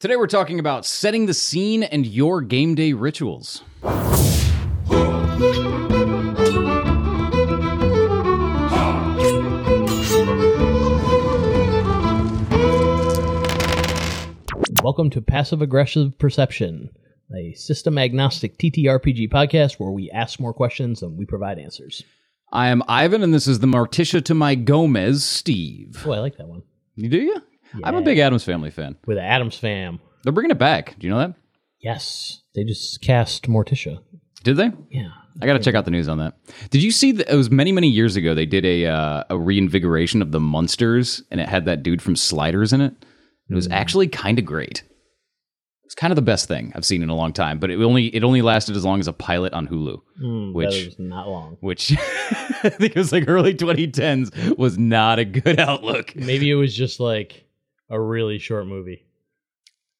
Today we're talking about setting the scene and your game day rituals. Welcome to Passive Aggressive Perception, a system agnostic TTRPG podcast where we ask more questions than we provide answers. I am Ivan, and this is the Morticia to my Gomez, Steve. Oh, I like that one. You do you? I'm a big Addams Family fan. With the Addams fam. They're bringing it back. Do you know that? Yes, they just cast Morticia. Did they? Yeah. I got to check out the news on that. Did you see that? It was many, many years ago. They did a uh, a reinvigoration of the Munsters, and it had that dude from Sliders in it. It was actually kind of great. It's kind of the best thing I've seen in a long time, but it only it only lasted as long as a pilot on Hulu, Mm, which was not long. which I think it was like early 2010s was not a good outlook. Maybe it was just like a really short movie.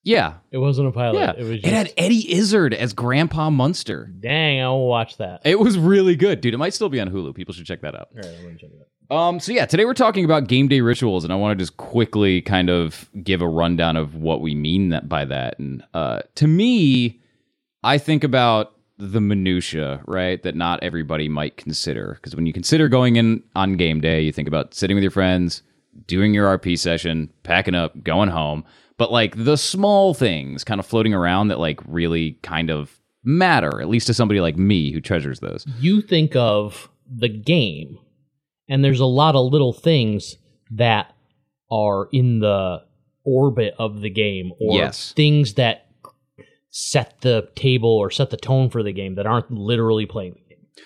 Yeah, It wasn't a pilot. yeah. It was It had Eddie Izzard as Grandpa Munster. dang, I will watch that. It was really good, dude. It might still be on Hulu. People should check that out. All right, I'm gonna check it out. Um, so yeah, today we're talking about game day rituals, and I want to just quickly kind of give a rundown of what we mean that by that. And uh, to me, I think about the minutia, right? That not everybody might consider, because when you consider going in on game day, you think about sitting with your friends, doing your RP session, packing up, going home. But like the small things kind of floating around that like really kind of matter, at least to somebody like me who treasures those. you think of the game, and there's a lot of little things that are in the orbit of the game, or Yes. things that set the table or set the tone for the game that aren't literally playing.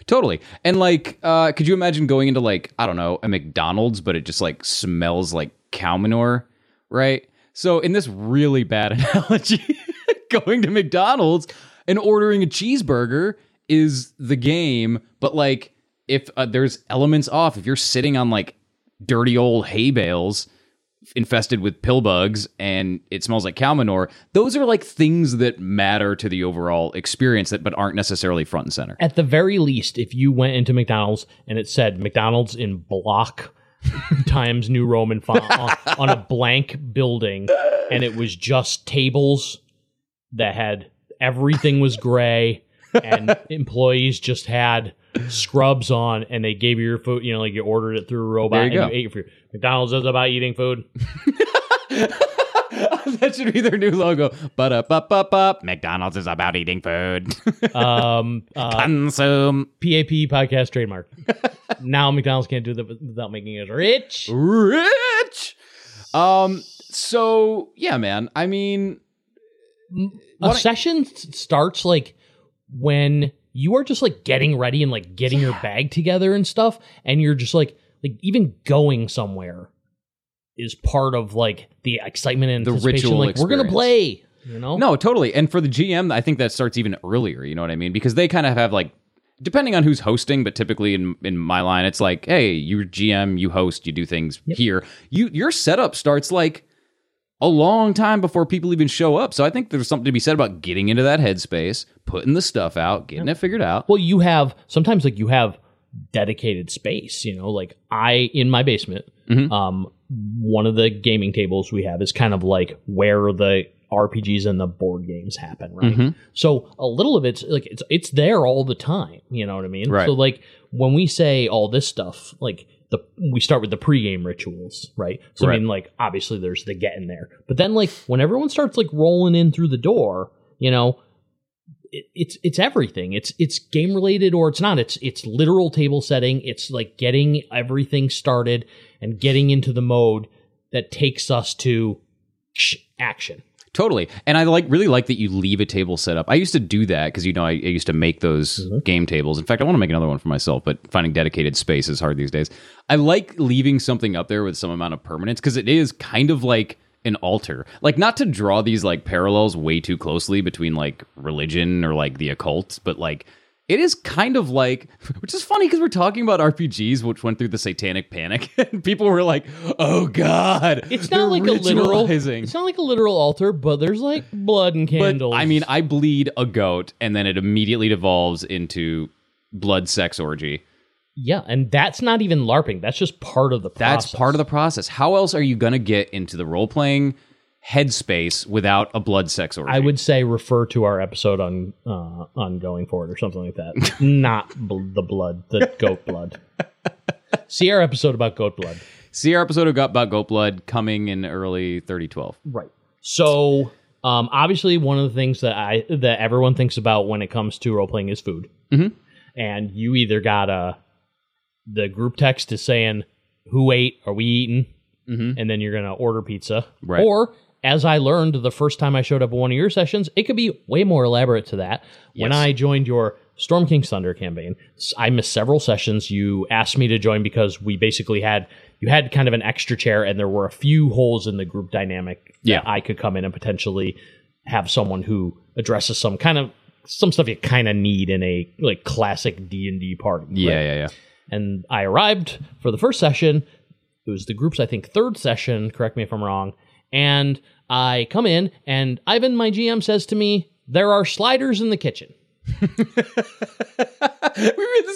Totally. And like, uh, could you imagine going into like, I don't know, a McDonald's, but it just like smells like cow manure, right? So in this really bad analogy, going to McDonald's and ordering a cheeseburger is the game, but like if uh, there's elements off, if you're sitting on like dirty old hay bales infested with pill bugs and it smells like cow manure, those are like things that matter to the overall experience that but aren't necessarily front and center. At the very least, if you went into McDonald's and it said McDonald's in block times New Roman font on, on a blank building, and it was just tables that had everything was gray, and employees just had scrubs on, and they gave you your food. You know, like you ordered it through a robot you and go. you ate your food. McDonald's is about eating food. that should be their new logo. But up, up, up, up. McDonald's is about eating food. Um, uh, Consume PAP podcast trademark. now McDonald's can't do that without making us rich. rich. Um. So yeah, man. I mean, a What I- session starts like when you are just like getting ready and like getting your bag together and stuff and you're just like like even going somewhere is part of like the excitement and The ritual like we're gonna play you know no, totally. And for the GM, I think that starts even earlier. You know what I mean? Because they kind of have like. Depending on who's hosting, but typically in in my line, it's like, hey, you're GM, you host, you do things here. You your setup starts like a long time before people even show up. So I think there's something to be said about getting into that headspace, putting the stuff out, getting it figured out. well you have sometimes like you have dedicated space you know like i in my basement Mhm. um one of the gaming tables we have is kind of like where the rpgs and the board games happen right Mhm. so a little of it's like it's it's there all the time you know what i mean Right. so like when we say all this stuff like the we start with the pregame rituals right so Right. i mean like obviously there's the getting there but then like when everyone starts like rolling in through the door you know it, it's it's everything. It's it's game related or it's not. It's it's literal table setting. It's like getting everything started and getting into the mode that takes us to action. Totally. And I like really like that you leave a table set up. I used to do that because you know I, I used to make those Mm-hmm. game tables. In fact, I want to make another one for myself, but finding dedicated space is hard these days. I like leaving something up there with some amount of permanence because it is kind of like an altar. Like not to draw these like parallels way too closely between like religion or like the occult, but like it is kind of like which is funny because we're talking about RPGs which went through the satanic panic and people were like, "Oh god." It's not like a literal. It's not like a literal altar, but there's like blood and But candles. I mean, I bleed a goat, and then it immediately devolves into blood sex orgy. Yeah, and that's not even LARPing. That's just part of the process. That's part of the process. How else are you going to get into the role playing headspace without a blood sex orgy. I would say refer to our episode on uh, on going forward or something like that. Not bl- the blood, the goat blood. See our episode about goat blood. see our episode About Goat Blood coming in early 3012. Right. So, um, obviously, one of the things that I that everyone thinks about when it comes to role playing is food. Mhm. And you either got a the group text is saying who ate, are we eating, Mhm. and then you're gonna order pizza, Right. or as I learned the first time I showed up at one of your sessions, it could be way more elaborate to that. When I joined your Storm King's Thunder campaign, I missed several sessions. You asked me to join because we basically had you had kind of an extra chair, and there were a few holes in the group dynamic Yeah. that I could come in and potentially have someone who addresses some kind of some stuff you kind of need in a like classic D and D party. Yeah, right? yeah, yeah. And I arrived for the first session. It was the group's, I think, third session. Correct me if I'm wrong. And I come in, and Ivan, my GM, says to me, "There are sliders in the kitchen." this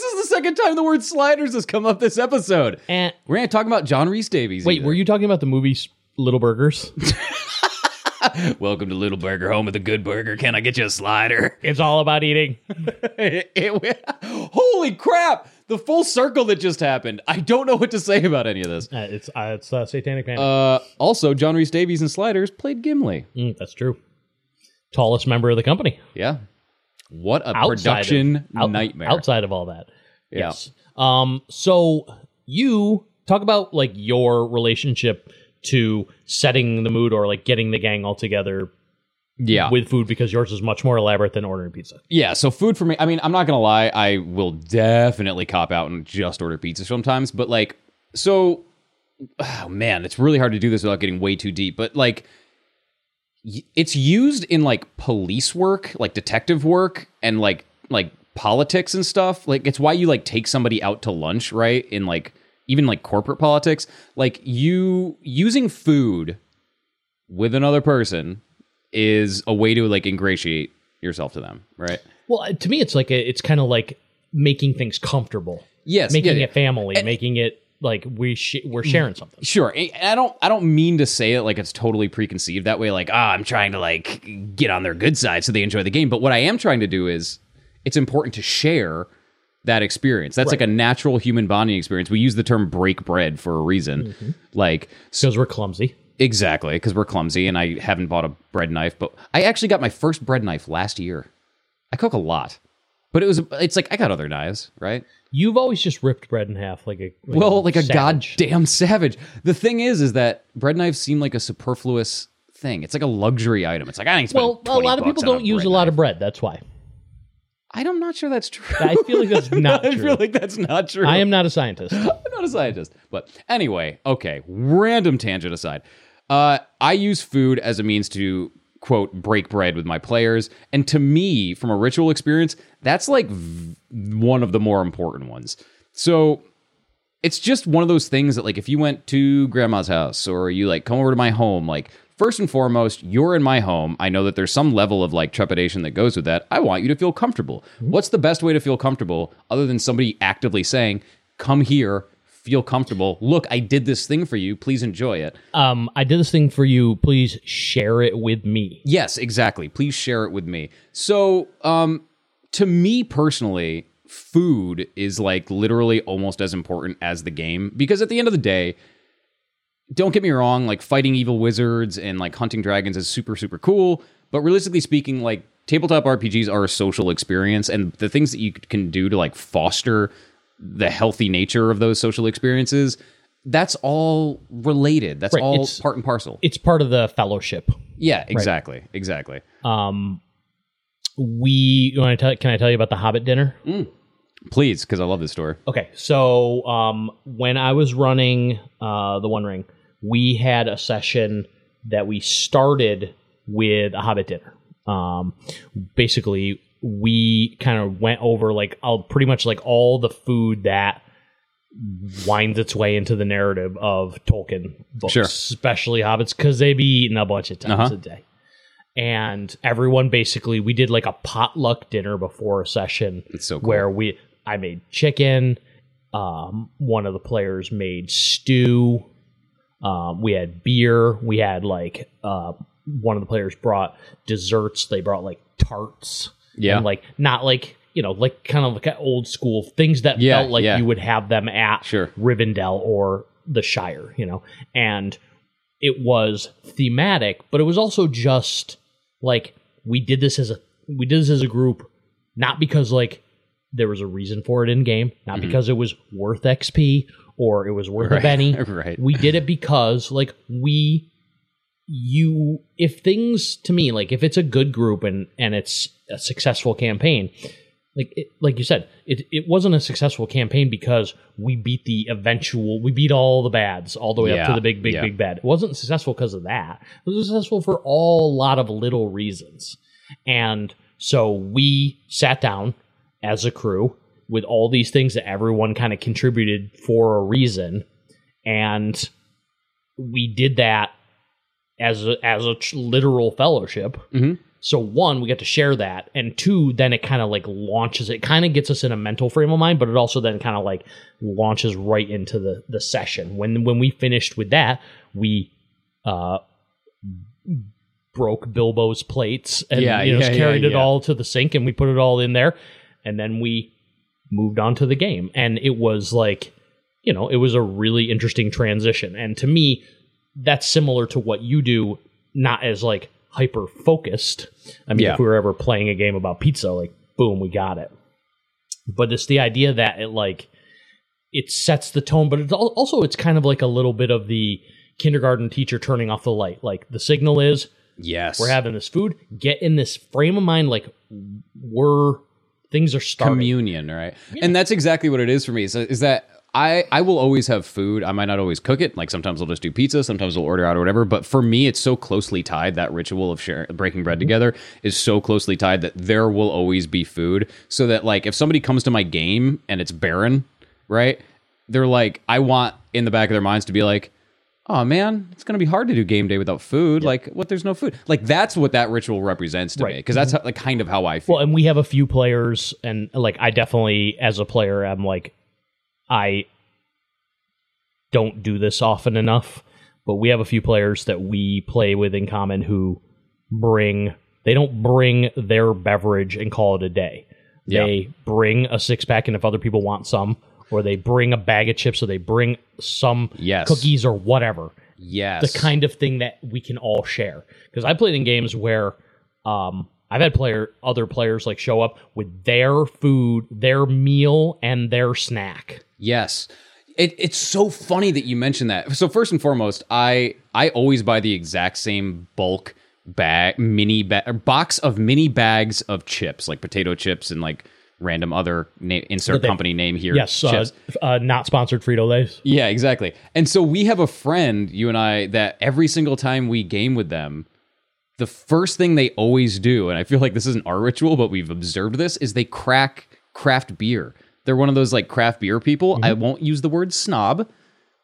is the second time the word sliders has come up this episode. And We're going to talk about John Rhys-Davies. wait, either. were you talking about the movie Little Burgers? Welcome to Little Burger, home of the good burger. Can I get you a slider? it's all about eating. It- it- holy crap! The full circle that just happened. I don't know what to say about any of this. Uh, it's uh, it's uh, satanic panic. Uh, also, John Rhys-Davies and Sliders played Gimli. Mm, that's true. Tallest member of the company. Yeah. What a Outside production of, out- nightmare. Outside of all that. Yeah. Yes. Um. So you talk about like your relationship to setting the mood or like getting the gang all together Yeah. with food because yours is much more elaborate than ordering pizza. Yeah, so food for me. I mean, I'm not gonna lie. I will definitely cop out and just order pizza sometimes. But like, so, oh man, it's really hard to do this without getting way too deep. But like, it's used in like police work, like detective work, and like like politics and stuff. Like, it's why you like take somebody out to lunch, right? In like even like corporate politics, like you using food with another person is a way to like ingratiate yourself to them, right? Well, to me, it's like a, it's kind of like making things comfortable, Yes, making yeah, yeah. it family, making it like we sh- we're sharing something. Sure. I I don't I don't mean to say it like it's totally preconceived that way like ah I'm trying to like get on their good side so they enjoy the game, but what I am trying to do is it's important to share that experience. That's like a natural human bonding experience. We use the term break bread for a reason. Like because we're clumsy. Exactly because we're clumsy and I haven't bought a bread knife, but I actually got my first bread knife last year. I cook a lot. But it was it's like I got other knives, right? You've always just ripped bread in half like a like well, like a savage. goddamn savage. The thing is, is that bread knives seem like a superfluous thing. It's like a luxury item. It's like I ain't Well, a lot of people don't use a lot knife. of bread. That's why. I'm not sure that's true. I feel like that's not true. I true. feel like that's not true. I am not a scientist. I'm not a scientist. But anyway, okay, random tangent aside. Uh, I use food as a means to quote break bread with my players, and to me, from a ritual experience, that's like v- one of the more important ones. So it's just one of those things that like if you went to grandma's house or you like come over to my home, like first and foremost, you're in my home. I know that there's some level of like trepidation that goes with that. I want you to feel comfortable. What's the best way to feel comfortable other than somebody actively saying, "Come here, feel comfortable. Look, I did this thing for you. Please enjoy it." Um, I did this thing for you. Please share it with me. Yes, exactly. Please share it with me. So, um, to me personally, food is like literally almost as important as the game because at the end of the day, don't get me wrong, like fighting evil wizards and like hunting dragons is super, super cool. But realistically speaking, like tabletop RPGs are a social experience, and the things that you can do to like foster the healthy nature of those social experiences, that's all related. That's Right, all it's- part and parcel. It's part of the fellowship. yeah, exactly. Exactly. Um, we want to tell? Can I tell you about the Hobbit dinner? Please, because I love this story. Okay, so um, when I was running uh, the One Ring, we had a session that we started with a Hobbit dinner. Um, basically, we kind of went over like all, pretty much like all the food that winds its way into the narrative of Tolkien books, Sure. especially Hobbits, because they be eaten a bunch of times Uh-huh. a day. And everyone basically, we did like a potluck dinner before a session It's so cool. where we I made chicken. Um, one of the players made stew. Um, we had beer. We had like uh, one of the players brought desserts. They brought like tarts. Yeah. and, like not like you know like kind of like old school things that Yeah, felt like yeah. you would have them at Sure. Rivendell or the Shire. You know, and it was thematic, but it was also just like we did this as a we did this as a group, not because like there was a reason for it in game, not mm-hmm. because it was worth XP or it was worth a Right, penny. right. We did it because like we you if things to me like if it's a good group and and it's a successful campaign like it, like you said it it wasn't a successful campaign because we beat the eventual we beat all the bads all the way up to the big big yeah. big bad. It wasn't successful because of that. It was successful for all lot of little reasons. And so we sat down as a crew with all these things that everyone kind of contributed for a reason. And we did that as a, as a literal fellowship. Mhm. So one, we get to share that, and two, then it kind of like launches. It kind of gets us in a mental frame of mind, but it also then kind of like launches right into the the session. When when we finished with that, we uh broke Bilbo's plates and Yeah, you know, yeah, carried yeah, it all to the sink, and we put it all in there, and then we moved on to the game, and it was like you know, it was a really interesting transition. And to me, that's similar to what you do, not as like hyper focused. I mean, Yeah. if we were ever playing a game about pizza, like boom, we got it. But it's the idea that it like it sets the tone, but it's also it's kind of like a little bit of the kindergarten teacher turning off the light. Like the signal is Yes. we're having this food, get in this frame of mind, like we're things are starting. communion, right? And that's exactly what it is for me. Is, is that I I will always have food. I might not always cook it. Like sometimes I'll just do pizza. Sometimes I'll order out or whatever. But for me, it's so closely tied. That ritual of sharing, breaking bread mm-hmm. together is so closely tied that there will always be food. So that like if somebody comes to my game and it's barren, right? They're like, I want in the back of their minds to be like, oh man, it's gonna be hard to do game day without food. Like, what? There's no food. Like that's what that ritual represents to me because that's mm-hmm. how, like kind of how I feel. Well, and we have a few players, and like I definitely, as a player, I'm like, I don't do this often enough, but we have a few players that we play with in common who bring, they don't bring their beverage and call it a day. Yeah. They bring a six pack, and if other people want some, or they bring a bag of chips, or they bring some Yes. cookies or whatever yes, the kind of thing that we can all share. Because I played in games where um, I've had player other players like show up with their food, their meal, and their snack. Yes. It, it's so funny that you mentioned that. So first and foremost, I I always buy the exact same bulk bag, mini ba- box of mini bags of chips, like potato chips and like random other insert they- company name here. Yes, uh, uh, not sponsored Frito Lay's. Yeah, exactly. And so we have a friend, you and I, that every single time we game with them, the first thing they always do, and I feel like this isn't our ritual, but we've observed this, is they crack craft beer. They're one of those like craft beer people. I mm-hmm. won't use the word snob,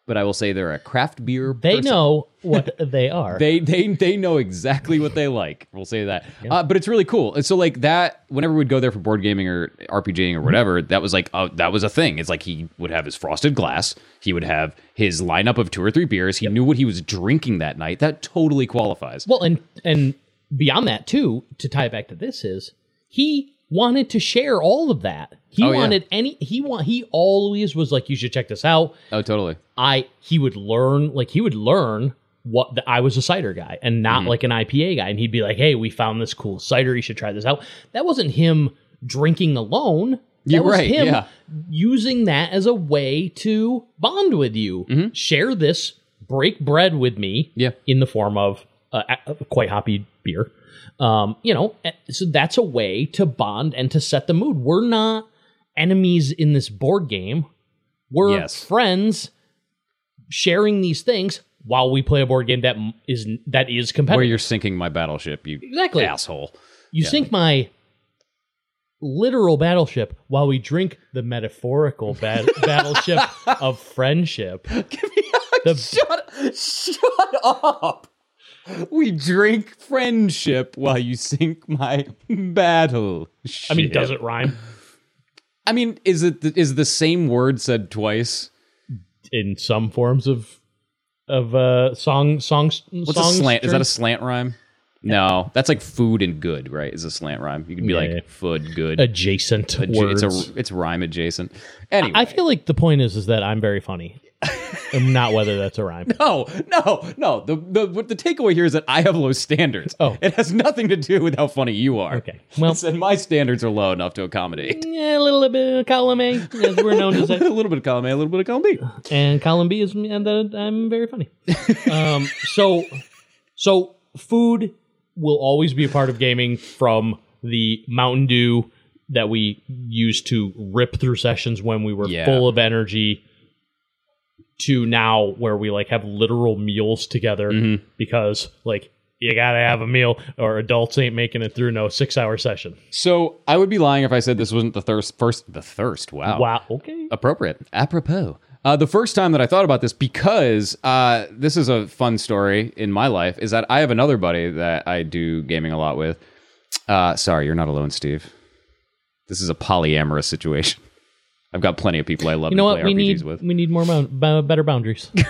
but I will say they're a craft beer. They person. know what they are. They they they know exactly what they like. We'll say that. Uh, but it's really cool. And so like that, whenever we'd go there for board gaming or RPGing or mm-hmm. whatever, that was like oh, that was a thing. It's like he would have his frosted glass. He would have his lineup of two or three beers. He knew what he was drinking that night. That totally qualifies. well, and and beyond that too, to tie it back to this is he wanted to share all of that. He Oh, yeah. wanted any. He want. He always was like, you should check this out. Oh, totally. I he would learn like he would learn what the, I was a cider guy and not Mm-hmm. like an IPA guy, and he'd be like, "Hey, we found this cool cider. You should try this out." That wasn't him drinking alone. That You're was right, him yeah. using that as a way to bond with you, share this, break bread with me, Mm-hmm. Yeah. in the form of uh, a- quite hoppy beer. Um, you know, eh, so that's a way to bond and to set the mood. We're not enemies in this board game. We're Yes. friends sharing these things while we play a board game that is that is competitive. Where you're sinking my battleship, you Exactly. asshole. you sink my literal battleship while we drink the metaphorical ba- battleship of friendship. The- Shut shut up. We drink friendship while you sink my battle. I mean, does it rhyme? I mean, is it the, is the same word said twice? In some forms of of uh song songs What's a slant? Is that a slant rhyme? No, that's like food and good, right? Is a slant rhyme. You can be Yeah. like food good. adjacent Adja- words? it's a it's rhyme adjacent. Anyway, I feel like the point is is that I'm very funny, not whether that's a rhyme. no, no, no. The the what the takeaway here is that I have low standards. Oh. it has nothing to do with how funny you are. Okay, well, and my standards are low enough to accommodate yeah, a little bit of column A, as we're known to a little bit of column A, a little bit of column B. and column B is and that I'm very funny. um, so, so food will always be a part of gaming from the Mountain Dew that we used to rip through sessions when we were Yeah. full of energy to now where we like have literal meals together Mm-hmm. because like you gotta have a meal or adults ain't making it through no six hour session. So I would be lying if I said this wasn't the thirst first. The thirst. Wow. Wow. Okay. appropriate. Apropos. Uh, the first time that I thought about this, because uh, this is a fun story in my life, is that I have another buddy that I do gaming a lot with. Uh, sorry, you're not alone, Steve. This is a polyamorous situation. I've got plenty of people I love You know to what? play We RPGs need with. we need more b- better boundaries.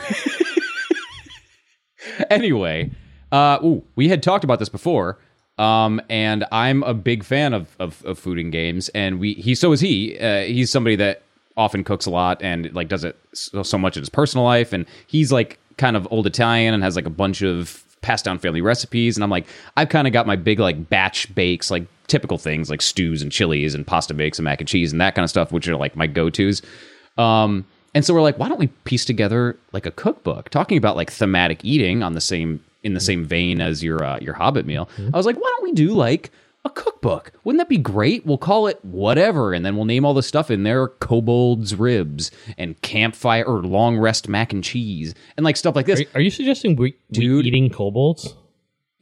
anyway, uh, ooh, we had talked about this before, um, and I'm a big fan of, of, of food and games, and we he so is he. Uh, he's somebody that often cooks a lot and like does it so, so much in his personal life, and he's like kind of old Italian and has like a bunch of passed down family recipes, and I'm like I've kind of got my big like batch bakes, like typical things like stews and chilies and pasta bakes and mac and cheese and that kind of stuff, which are like my go tos. Um, and so we're like, why don't we piece together like a cookbook talking about like thematic eating on the same in the same vein as your uh, your Hobbit meal? I was like, why don't we do like a cookbook? Wouldn't that be great? We'll call it whatever, and then we'll name all the stuff in there: kobold's ribs and campfire or long rest mac and cheese and like stuff like this. Are, are you suggesting we, we eating kobolds?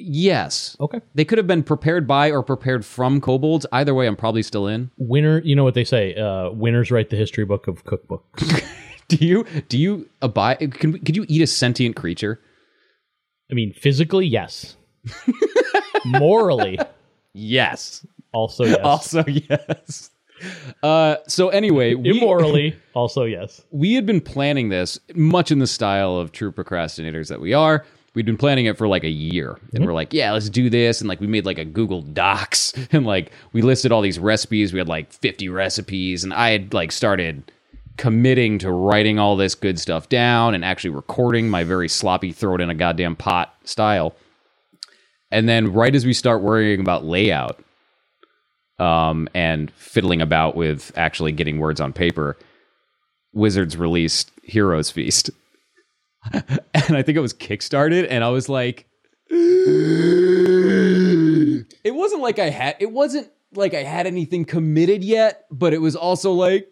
yes, Okay. they could have been prepared by or prepared from kobolds. Either way, I'm probably still in. Winner, you know what they say? Uh, winners write the history book of cookbooks. Do you do you abide? Can could you eat a sentient creature? I mean, physically, yes. Morally, Yes. also yes. Also, yes. Uh, so anyway, we, Immorally, also yes. we had been planning this much in the style of true procrastinators that we are. We'd been planning it for like a year, and we're like, yeah, let's do this. And like, we made like a Google Docs, and like, we listed all these recipes. We had like 50 recipes, and I had like started committing to writing all this good stuff down and actually recording my very sloppy, throw it in a goddamn pot style. And then, right as we start worrying about layout, um, and fiddling about with actually getting words on paper, Wizards released Heroes Feast. and I think it was kickstarted, and I was like, it wasn't like I had, it wasn't like I had anything committed yet, but it was also like,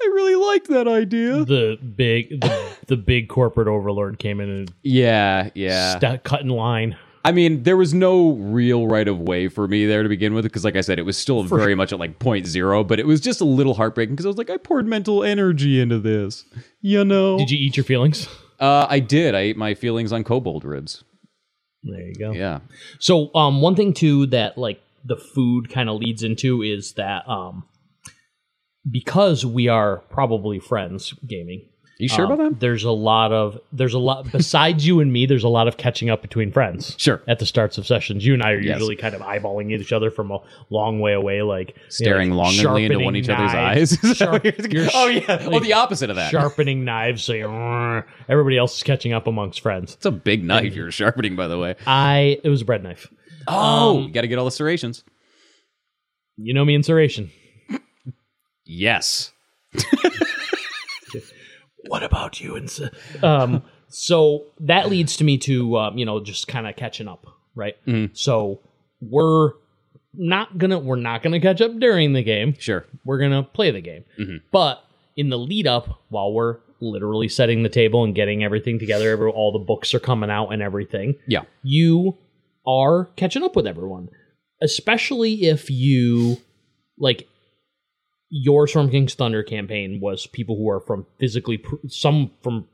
I really liked that idea. The big, the, the big corporate overlord came in and Yeah, yeah. sta- cut in line. I mean, there was no real right of way for me there to begin with, because like I said, it was still very much at like point zero, but it was just a little heartbreaking because I was like, I poured mental energy into this, you know. Did you eat your feelings? Uh, I did. I ate my feelings on kobold ribs. There you go. Yeah. So, um, one thing too that like the food kind of leads into is that um, because we are probably friends gaming. You sure um, about that? There's a lot of there's a lot besides you and me. There's a lot of catching up between friends. Sure. At the starts of sessions, you and I are Yes. usually kind of eyeballing each other from a long way away, like Staring you know, like longingly into one each other's eyes. Sharp- oh yeah. oh, like, the opposite of that. sharpening knives. So you're, everybody else is catching up amongst friends. It's a big knife you're sharpening, by the way. I it was a bread knife. Oh, Um, you got to get all the serrations. You know me in serration. Yes. what about you? And so, um so that leads to me to um, you know just kind of catching up right? So we're not gonna we're not gonna catch up during the game. Sure. we're gonna play the game. But in the lead up while we're literally setting the table and getting everything together every, all the books are coming out and everything Yeah. you are catching up with everyone. Especially if you like your storm king's thunder campaign was people who are from physically pr- some from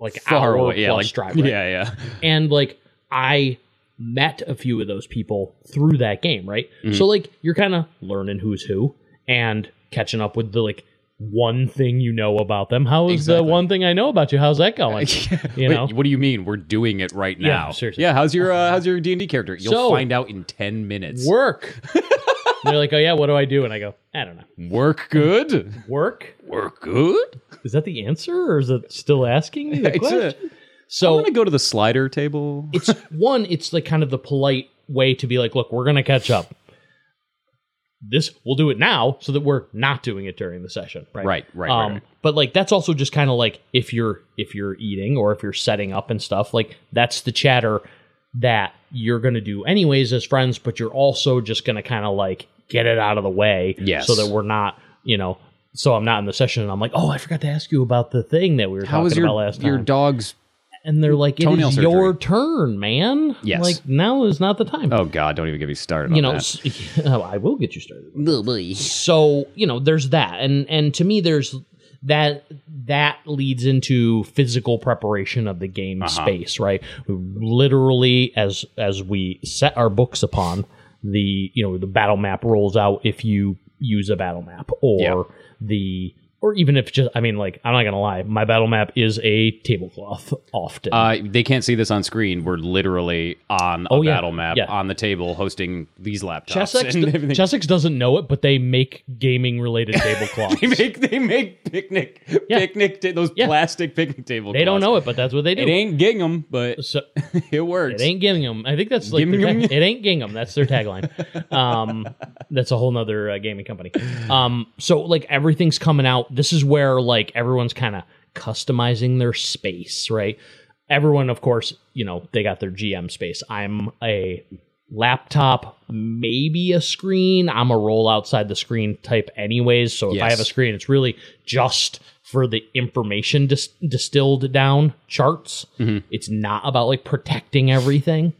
like Far hour. Yeah. plus Like, drive right? Yeah. Yeah. and like i met a few of those people through that game right Mm-hmm. so like you're kind of learning who's who and catching up with the like one thing you know about them. How is the one thing I know about you? How's that going? You Wait, know? what do you mean? We're doing it right Yeah, now. seriously. Yeah, how's your uh, how's your D and D character? You'll So- find out in ten minutes. Work. They're like, oh yeah, what do I do? And I go, I don't know. Work good. Work. Work good. Is that the answer, or is it still asking me the It's a- question? I'm gonna go to the slider table. it's one it's like kind of the polite way to be like look we're gonna catch up this we'll do it now so that we're not doing it during the session right Right, right, right, um right. but like that's also just kind of like if you're if you're eating or if you're setting up and stuff like that's the chatter that you're gonna do anyways as friends but you're also just gonna kind of like get it out of the way Yes. so that we're not you know so i'm not in the session and i'm like oh i forgot to ask you about the thing that we were How talking was your about last time your dog's? and they're like, "It is surgery. your turn, man. Yes. like now is not the time. Oh God, don't even get me started. you on know, that. s- oh, I will get you started. So you know, there's that, and and to me, there's that that leads into physical preparation of the game Uh-huh. space, right? Literally, as as we set our books upon the you know the battle map rolls out if you use a battle map or the or even if just I mean like I'm not gonna lie, my battle map is a tablecloth often. Uh, they can't see this on screen. We're literally on a Oh, yeah. battle map Yeah. on the table hosting these laptops Chessex, and everything. Chessex doesn't know it, but they make gaming related tablecloths. they make they make picnic Yeah. picnic ta- those plastic picnic table. they don't know it, but that's what they do. It ain't gingham, but so, it works. it ain't Gingham. I think that's like Gingham? tag- it ain't Gingham. That's their tagline. Um, that's a whole nother uh, gaming company. Um, so like everything's coming out. This is where like everyone's kind of customizing their space, right? Everyone, of course, you know they got their GM space. I'm a laptop, maybe a screen. I'm a roll outside the screen type, anyways. So if I have a screen, it's really just for the information dis- distilled down charts. Mm-hmm. It's not about like protecting everything.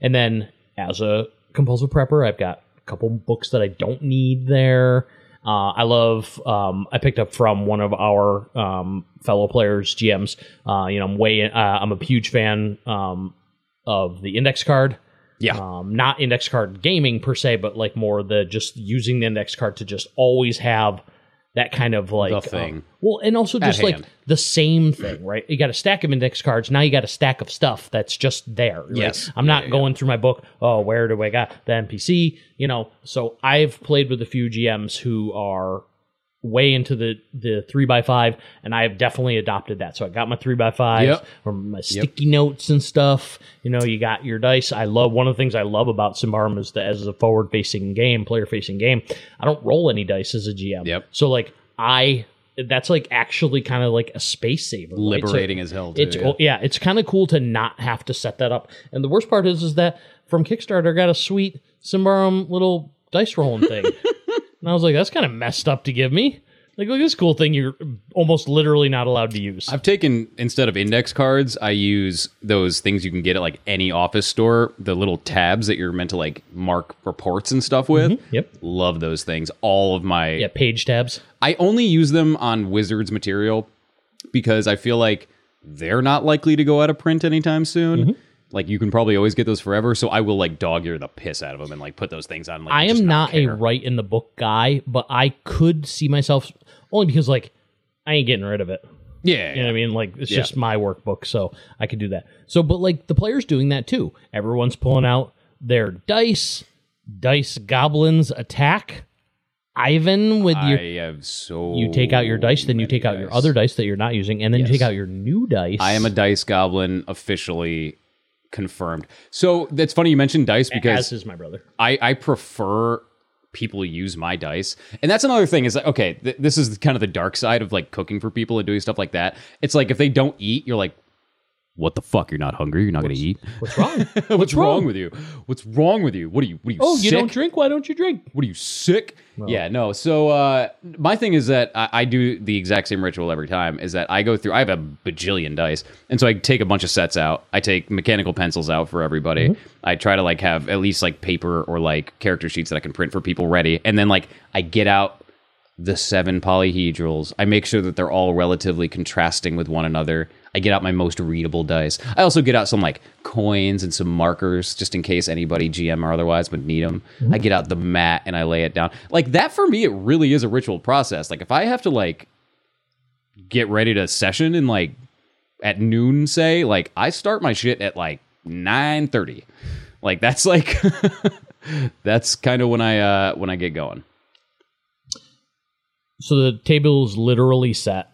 And then as a compulsive prepper, I've got a couple books that I don't need there. Uh, I love. Um, I picked up from one of our um, fellow players, GMs. Uh, you know, I'm way. Uh, I'm a huge fan um, of the index card. Yeah. Um, not index card gaming per se, but like more the just using the index card to just always have that kind of like The thing. um, well, and also just like hand. the same thing, right? You got a stack of index cards. Now you got a stack of stuff that's just there. right? Yes. I'm not going through my book. Oh, where do I got the NPC? You know, so I've played with a few GMs who are way into the the three by five, and I have definitely adopted that. So I got my three by five Yep. or my sticky notes and stuff. You know, you got your dice. I love one of the things I love about Symbaroum is that as a forward facing game, player facing game, I don't roll any dice as a GM. Yep. So like I. That's like actually kind of like a space saver. right? So- Liberating as hell. Too, it's yeah. Yeah, it's kind of cool to not have to set that up. And the worst part is, is that from Kickstarter, I got a sweet Symbaroum little dice rolling thing, and I was like, that's kind of messed up to give me. Like, look at this cool thing you're almost literally not allowed to use. I've taken instead of index cards, I use those things you can get at like any office store, the little tabs that you're meant to like mark reports and stuff with. Yep. Love those things. All of my Yeah, page tabs. I only use them on Wizards material because I feel like they're not likely to go out of print anytime soon. Mm-hmm. Like you can probably always get those forever, so I will like dog ear the piss out of them and like put those things on. Like, I am not a care. right in the book guy, but I could see myself only because like I ain't getting rid of it. yeah, You know what I mean? Like it's Yeah. just my workbook, so I could do that. So, but like the players doing that too. Everyone's pulling out their dice. Dice goblins attack. Ivan with your I have so you take out your dice, then you take out your other dice that you're not using, and then you take out your new dice. I am a dice goblin officially confirmed. So that's funny you mentioned dice because as is my brother. I, I prefer people use my dice and that's another thing is like okay th- this is kind of the dark side of like cooking for people and doing stuff like that it's like if they don't eat you're like what the fuck? You're not hungry. You're not gonna eat. What's wrong? what's wrong with you? What's wrong with you? What are you what are you oh, sick? you don't drink? Why don't you drink? what are you sick? Yeah no. So uh my thing is that I, I do the exact same ritual every time is that i go through i have a bajillion dice and so i take a bunch of sets out. I take mechanical pencils out for everybody. I try to like have at least like paper or like character sheets that i can print for people ready and then like i get out the seven polyhedrals. I make sure that they're all relatively contrasting with one another I get out my most readable dice. I also get out some like coins and some markers just in case anybody GM or otherwise would need them. I get out the mat and I lay it down. Like that for me, it really is a ritual process. Like if I have to like get ready to session and like at noon, say, like I start my shit at like nine thirty. Like that's like that's kind of when I uh when I get going. So the table is literally set.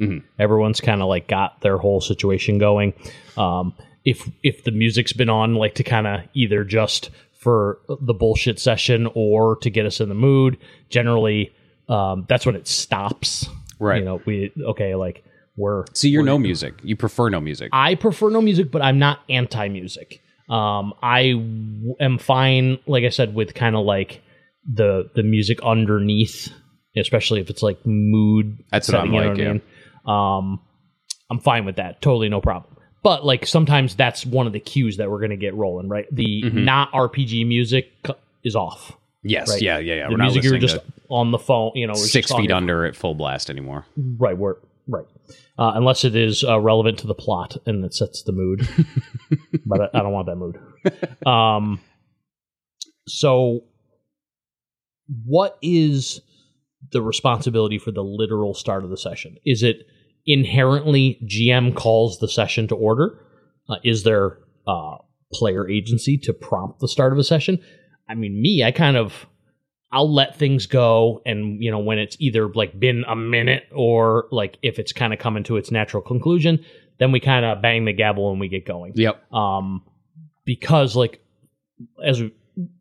Mhm. Everyone's kind of like got their whole situation going. Um, if if the music's been on, like to kind of either just for the bullshit session or to get us in the mood, generally um, that's when it stops. Right. You know, we okay, like we're So you're no music. You prefer no music. I prefer no music, but I'm not anti music. Um, I w- am fine, like I said, with kind of like the the music underneath, especially if it's like mood. That's what I'm setting, you know like, I mean? Um, I'm fine with that. Totally no problem. But like sometimes that's one of the cues that we're gonna get rolling, right? The Mm-hmm. not RPG music is off. yes. Right. Yeah. Yeah. Yeah. The We're music you're just on the phone, you know, six feet under at full blast anymore. Right, we're right. Uh, unless it is uh, relevant to the plot and it sets the mood. but I, I don't want that mood. Um, so, what is the responsibility for the literal start of the session? Is it inherently GM calls the session to order? Uh, is there uh, player agency to prompt the start of a session? I mean, me, I kind of I'll let things go and you know when it's either like been a minute or like if it's kind of coming to its natural conclusion, then we kind of bang the gavel and we get going. Yep. Um because like as we-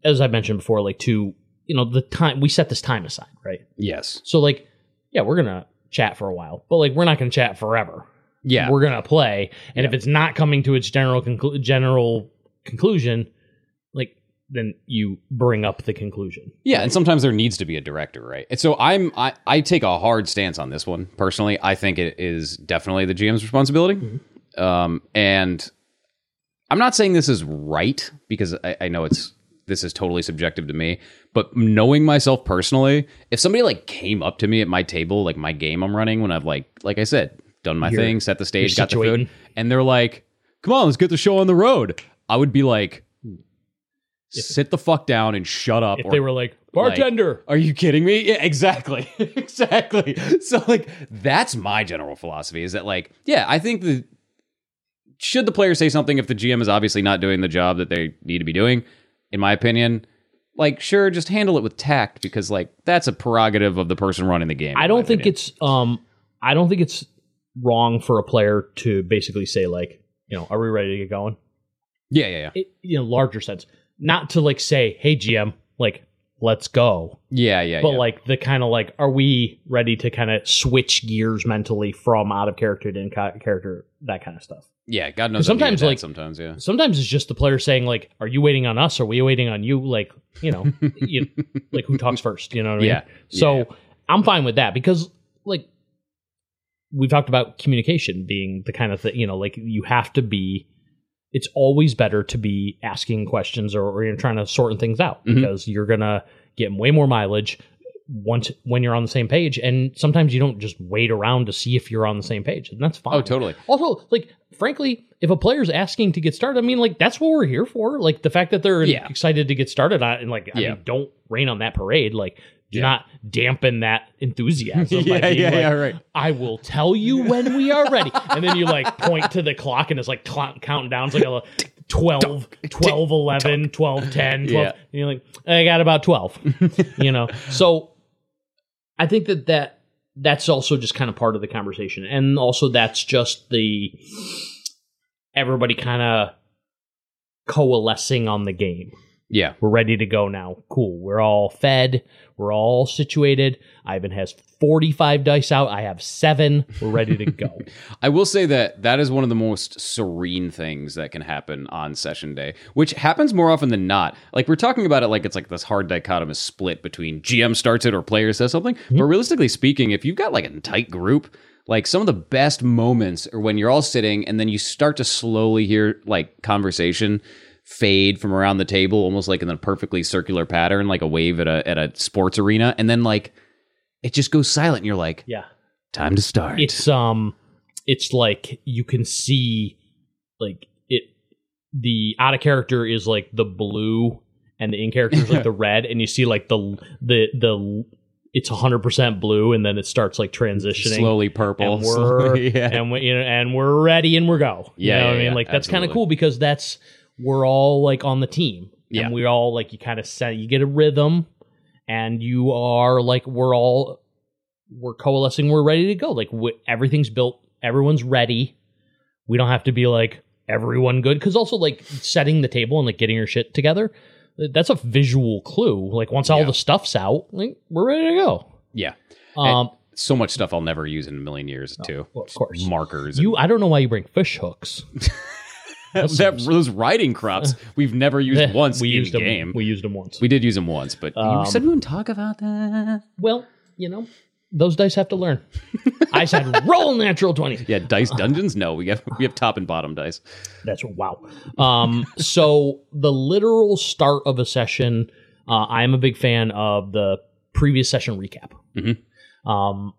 as I mentioned before like to you know the time we set this time aside, right? Yes. So like yeah, we're to chat for a while, but like we're not to chat forever. Yeah. We're to play and if it's not coming to its general conclu- general conclusion, like then you bring up the conclusion. Yeah, and sometimes there needs to be a director, right? And so I'm I, I take a hard stance on this one personally. I think it is definitely the GM's responsibility. Um, and I'm not saying this is right because I, I know it's this is totally subjective to me. But knowing myself personally, if somebody like came up to me at my table, like my game I'm running, when I've like like I said, done my You're- thing, set the stage, got the food, and they're like, "Come on, let's get the show on the road," I would be like. Sit the fuck down and shut up. If or they were like bartender, are you kidding me? Yeah, exactly. exactly. So like that's my general philosophy is that like, yeah, I think the should the player say something if the GM is obviously not doing the job that they need to be doing, in my opinion, like sure, just handle it with tact because like that's a prerogative of the person running the game. I don't think opinion. it's um I don't think it's wrong for a player to basically say like, you know, are we ready to get going? Yeah, yeah, yeah. It, you know, larger sense. Not to like say, "Hey GM, like let's go." Yeah, yeah, But yeah. like the kind of like are we ready to kind of switch gears mentally from out of character to in character that kind of stuff. yeah, God knows. sometimes, I needed that like- sometimes, yeah. Sometimes it's just the player saying like, "Are you waiting on us? Or are we waiting on you?" Like, you know, you, like who talks first, you know what I Yeah, mean? So, yeah. I'm fine with that because like we've talked about communication being the kind of thing, you know, like you have to be it's always better to be asking questions or, or you're trying to sort things out Mhm. because you're gonna get way more mileage once when you're on the same page and sometimes you don't just wait around to see if you're on the same page and that's fine Oh, totally. also like frankly if a player's asking to get started i mean like that's what we're here for like the fact that they're Yeah. excited to get started on and like i Yeah. mean don't rain on that parade like do Yeah. not dampen that enthusiasm yeah, yeah, like, yeah, right. I will tell you when we are ready. And then you like point to the clock and it's like cl- counting down. It's like a 12, 12, 11, 12, 10, 12. Yeah. And you're like, I got about 12, you know? So I think that that that's also just kind of part of the conversation. And also that's just the everybody kind of coalescing on the game. Yeah. We're ready to go now. Cool. We're all fed. We're all situated. Ivan has 45 dice out. I have seven. We're ready to go. I will say that that is one of the most serene things that can happen on session day, which happens more often than not. Like we're talking about it like it's like this hard dichotomous split between GM starts it or player says something. Mm-hmm. But realistically speaking, if you've got like a tight group, like some of the best moments are when you're all sitting and then you start to slowly hear like conversation fade from around the table, almost like in a perfectly circular pattern, like a wave at a at a sports arena, and then like it just goes silent and you're like, yeah. time to start. It's um it's like you can see like it the out of character is like the blue and the in character is like the red and you see like the the the it's 100% blue and then it starts like transitioning Slowly purple. and we're slowly- yeah. and we, you know, and we're ready and we're go. You Yeah, know what yeah, I mean? yeah, Like that's kind of cool because that's we're all like on the team. Yeah. And we all like you kind of set you get a rhythm and you are like we're all we're coalescing, we're ready to go. Like everything's built, everyone's ready. We don't have to be like everyone good cuz also like setting the table and like getting your shit together that's a visual clue. Like once all the stuff's out, like we're ready to go. yeah. Um So much stuff I'll never use in a million years, too. well, of course. Markers. You I don't know why you bring fish hooks. that, those riding crops we've never used once we in used them. game. We used them once. We did use them once, but Um, you said we wouldn't talk about that. well, you know, those dice have to learn. I said roll natural twenty. Yeah, dice dungeons. No, we have we have top and bottom dice. That's wow. Um, so the literal start of a session, uh, I am a big fan of the previous session recap. Mhm. Um,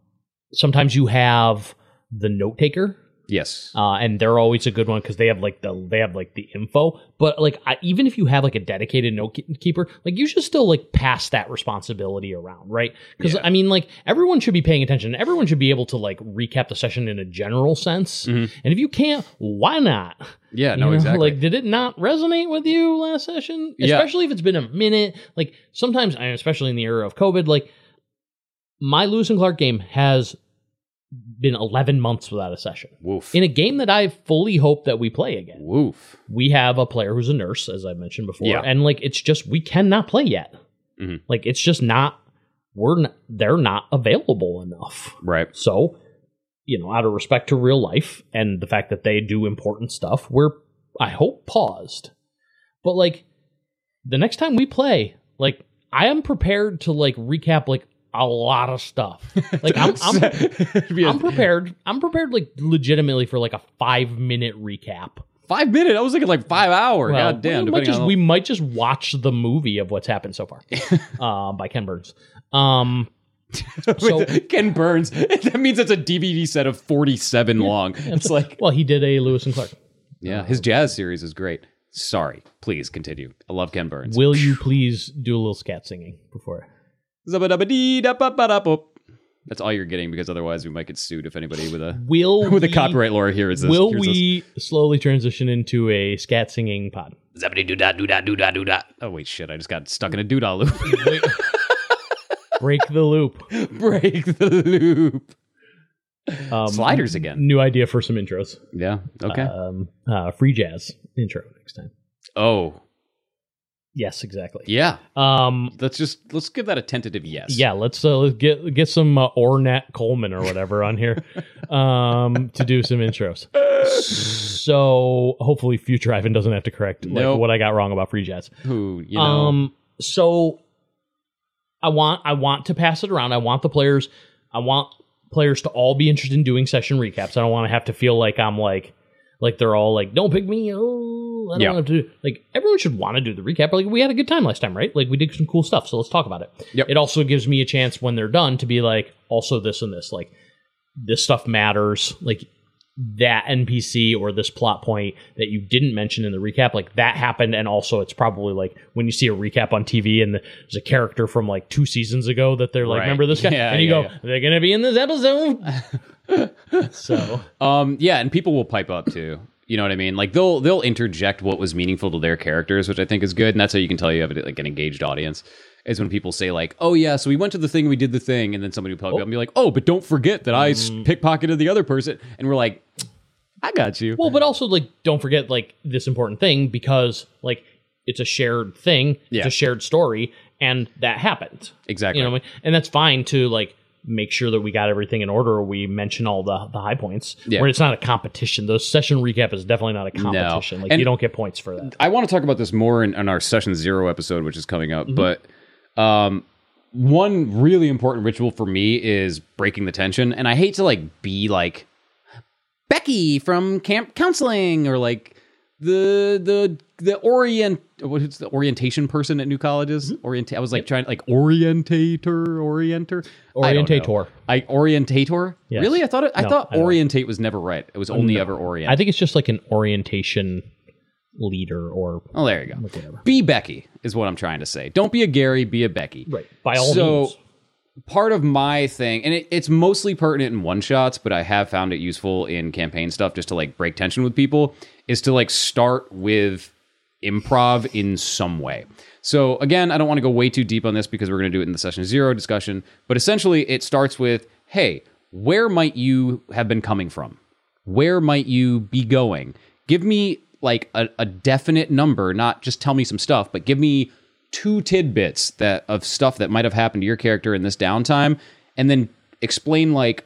sometimes you have the note taker Yes. uh, and they're always a good one because they have like the they have like the info. But like I, even if you have like a dedicated note keeper, like you should still like pass that responsibility around, right? Because Yeah. I mean, like everyone should be paying attention. Everyone should be able to like recap the session in a general sense. Mhm. And if you can't, why not? Yeah. You No. know, exactly. Like, did it not resonate with you last session? Yeah. Especially if it's been a minute. Like sometimes, especially in the era of COVID, like my Lewis and Clark game has been 11 months without a session Woof. in a game that I fully hope that we play again. Woof. We have a player who's a nurse, as I mentioned before, Yeah. and like it's just we cannot play yet. Mhm. Like it's just not we're not, they're not available enough. Right. So, you know, out of respect to real life and the fact that they do important stuff, we're I hope paused. But like the next time we play, like I am prepared to like recap like a lot of stuff. Like I'm I'm, It'd be a I'm prepared. I'm prepared like legitimately for like a 5 minute recap. five minute. I was thinking like five hour. Well, God damn. we might, just, we might just watch the movie of what's happened so far uh, by Ken Burns. Um, so- Ken Burns. That means it's a DVD set of forty seven long. It's like well, he did a Lewis and Clark. yeah, his jazz series is great. Sorry, please continue. I love Ken Burns. Will you please do a little scat singing before? Zabba-dabba-dee-da-ba-ba-da-boop. That's all you're getting because otherwise we might get sued if anybody with a Will with a copyright lawyer here is this. Will hears this. we slowly transition into a scat singing pod? Zabbity doo da doo da doo da doo da. Oh wait, shit! I just got stuck in a doodah loop. Break the loop. Break the loop. Um, Sliders again. New idea for some intros. Yeah. Okay. Um, uh, free jazz intro next time. oh Yes, exactly. yeah. Um, Let's just let's give that a tentative yes. yeah, let's uh, let's get get some uh, Ornette Coleman or whatever on here um, to do some intros. So hopefully, future Ivan doesn't have to correct like, Nope. what I got wrong about free jazz. Who you know? Um, so I want I want to pass it around. I want the players. I want players to all be interested in doing session recaps. I don't want to have to feel like I'm like like they're all like, don't pick me. Oh, I don't Yeah. want to do like everyone should want to do the recap. Like we had a good time last time, right? Like we did some cool stuff. So let's talk about it. Yep. It also gives me a chance when they're done to be like, also this and this. Like this stuff matters. Like that NPC or this plot point that you didn't mention in the recap, like that happened, and also it's probably like when you see a recap on TV and there's a character from like two seasons ago that they're like, Right. remember this guy, Yeah, and you yeah, go, yeah. they're gonna be in this episode. so Um, yeah, and people will pipe up too. You know what I mean? Like they'll they'll interject what was meaningful to their characters, which I think is good, and that's how you can tell you have like an engaged audience. Is when people say like, "Oh yeah, so we went to the thing, we did the thing," and then somebody will probably up and be like, "Oh, but don't forget that I Mm. pickpocketed the other person," and we're like, "I got you." well, but also like don't forget like this important thing because like it's a shared thing, Yeah. it's a shared story, and that happened. exactly. You know what I mean? And that's fine to like make sure that we got everything in order we mention all the, the high points. Yeah. Where it's not a competition. The session recap is definitely not a competition. Like And- you don't get points for that. I want to talk about this more in, in our session zero episode, which is coming Mm-hmm. up. But um, one really important ritual for me is breaking the tension, and I hate to like be like Becky from camp counseling or like the the the orient what's the orientation person at new colleges Mm-hmm. orient i was like trying like orientator orienter I. Orientator. i orientator Yes. really i thought it, i No, thought I orientate was never right it was only ever orient I think it's just like an orientation leader or oh there you go whatever. be becky is what i'm trying to say don't be a gary be a becky Right. By all So- means. part of my thing, and it, it's mostly pertinent in one shots, but I have found it useful in campaign stuff just to like break tension with people, is to like start with improv in some way. So again, I don't want to go way too deep on this because we're going to do it in the session zero discussion, but essentially it starts with, hey, where might you have been coming from? Where might you be going? Give me like a, a definite number, not just tell me some stuff, but give me two tidbits that of stuff that might have happened to your character in this downtime, and then explain like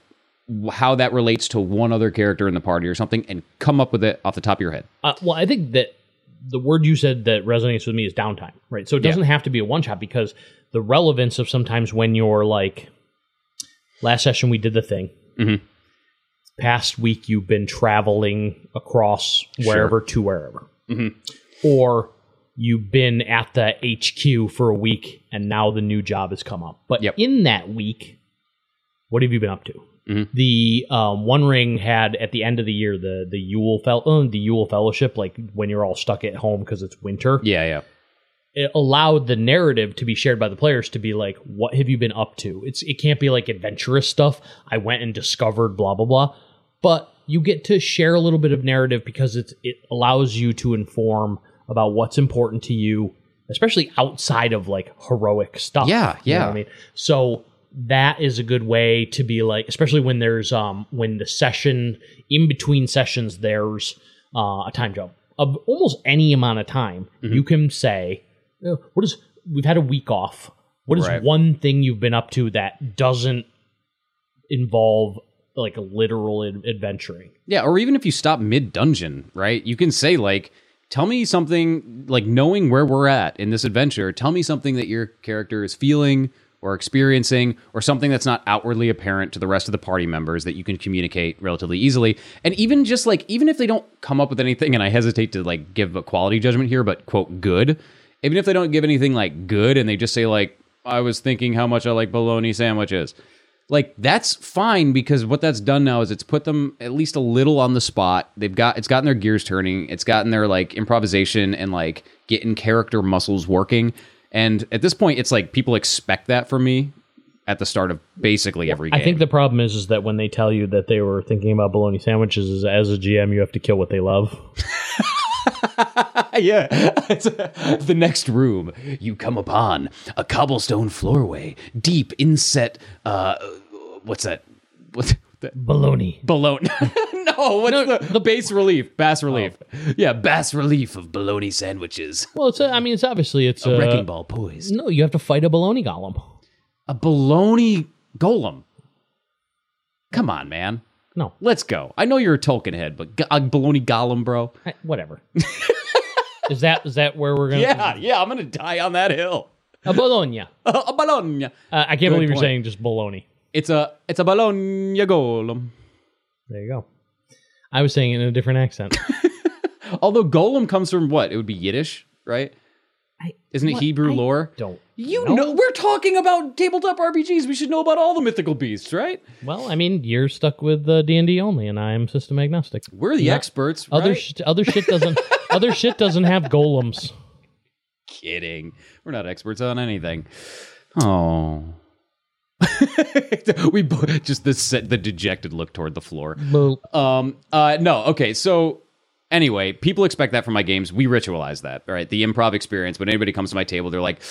how that relates to one other character in the party or something, and come up with it off the top of your head. Uh, well, I think that the word you said that resonates with me is downtime, right? So it doesn't have to be a one shot because the relevance of sometimes when you're like, last session we did the thing. Mhm. Past week you've been traveling across wherever to wherever, or you've been at the HQ for a week and now the new job has come up. But Yep. in that week, what have you been up to? Mhm. The um, One Ring had at the end of the year the the Yule fel- uh, the Yule Fellowship, like when you're all stuck at home because it's winter. Yeah, yeah. It allowed the narrative to be shared by the players to be like, "What have you been up to?" It's it can't be like adventurous stuff. I went and discovered blah blah blah, but you get to share a little bit of narrative because it's it allows you to inform about what's important to you, especially outside of like heroic stuff. Yeah, You know what yeah. I mean, so that is a good way to be like, especially when there's um when the session in between sessions there's uh, a time jump of almost any amount of time. Mm-hmm. You can say, uh, "What is? We've had a week off. What is Right. one thing you've been up to that doesn't involve like a literal ad- adventuring?" Yeah, or even if you stop mid dungeon, right? You can say like, "Tell me something like knowing where we're at in this adventure. Tell me something that your character is feeling or experiencing, or something that's not outwardly apparent to the rest of the party members that you can communicate relatively easily. And even just like, even if they don't come up with anything, and I hesitate to like give a quality judgment here, but quote good. Even if they don't give anything like good, and they just say like, "I was thinking how much I like bologna sandwiches." like that's fine because what that's done now is it's put them at least a little on the spot they've got it's gotten their gears turning it's gotten their like improvisation and like getting character muscles working and at this point it's like people expect that from me at the start of basically every game I think the problem is is that when they tell you that they were thinking about bologna sandwiches, is as a GM you have to kill what they love. yeah. The next room you come upon a cobblestone floorway deep inset uh what's that? What's Bologna. Bologna. no, what's No, the, the bas relief? Bass relief. Yeah, bass relief of bologna sandwiches. Well, it's a, I mean, it's obviously it's A a, wrecking ball poised. No, you have to fight a bologna golem. A bologna golem. Come on, man. No, Let's go. I know you're a Tolkien head, but a bologna golem, bro. I- whatever. is that is that where we're gonna? Yeah, yeah, I'm gonna die on that hill. a bologna. Uh, a bologna. I can't believe you're saying just bologna. It's a it's a bologna golem. There you go. I was saying it in a different accent. Although golem comes from what? It would be Yiddish, right? I, Isn't it what? Hebrew I lore? Don't You know. know, we're talking about tabletop RPGs. We should know about all the mythical beasts, right? Well, I mean, you're stuck with uh, D and D only, and I'm system agnostic. We're the Yeah. experts, Other right? sh- other shit doesn't other shit doesn't have golems. Kidding. We're not experts on anything. Oh. we just the set, the dejected look toward the floor. Well, Um. Uh. No. Okay. So anyway, people expect that from my games. We ritualize that, right? The improv experience. When anybody comes to my table, they're like,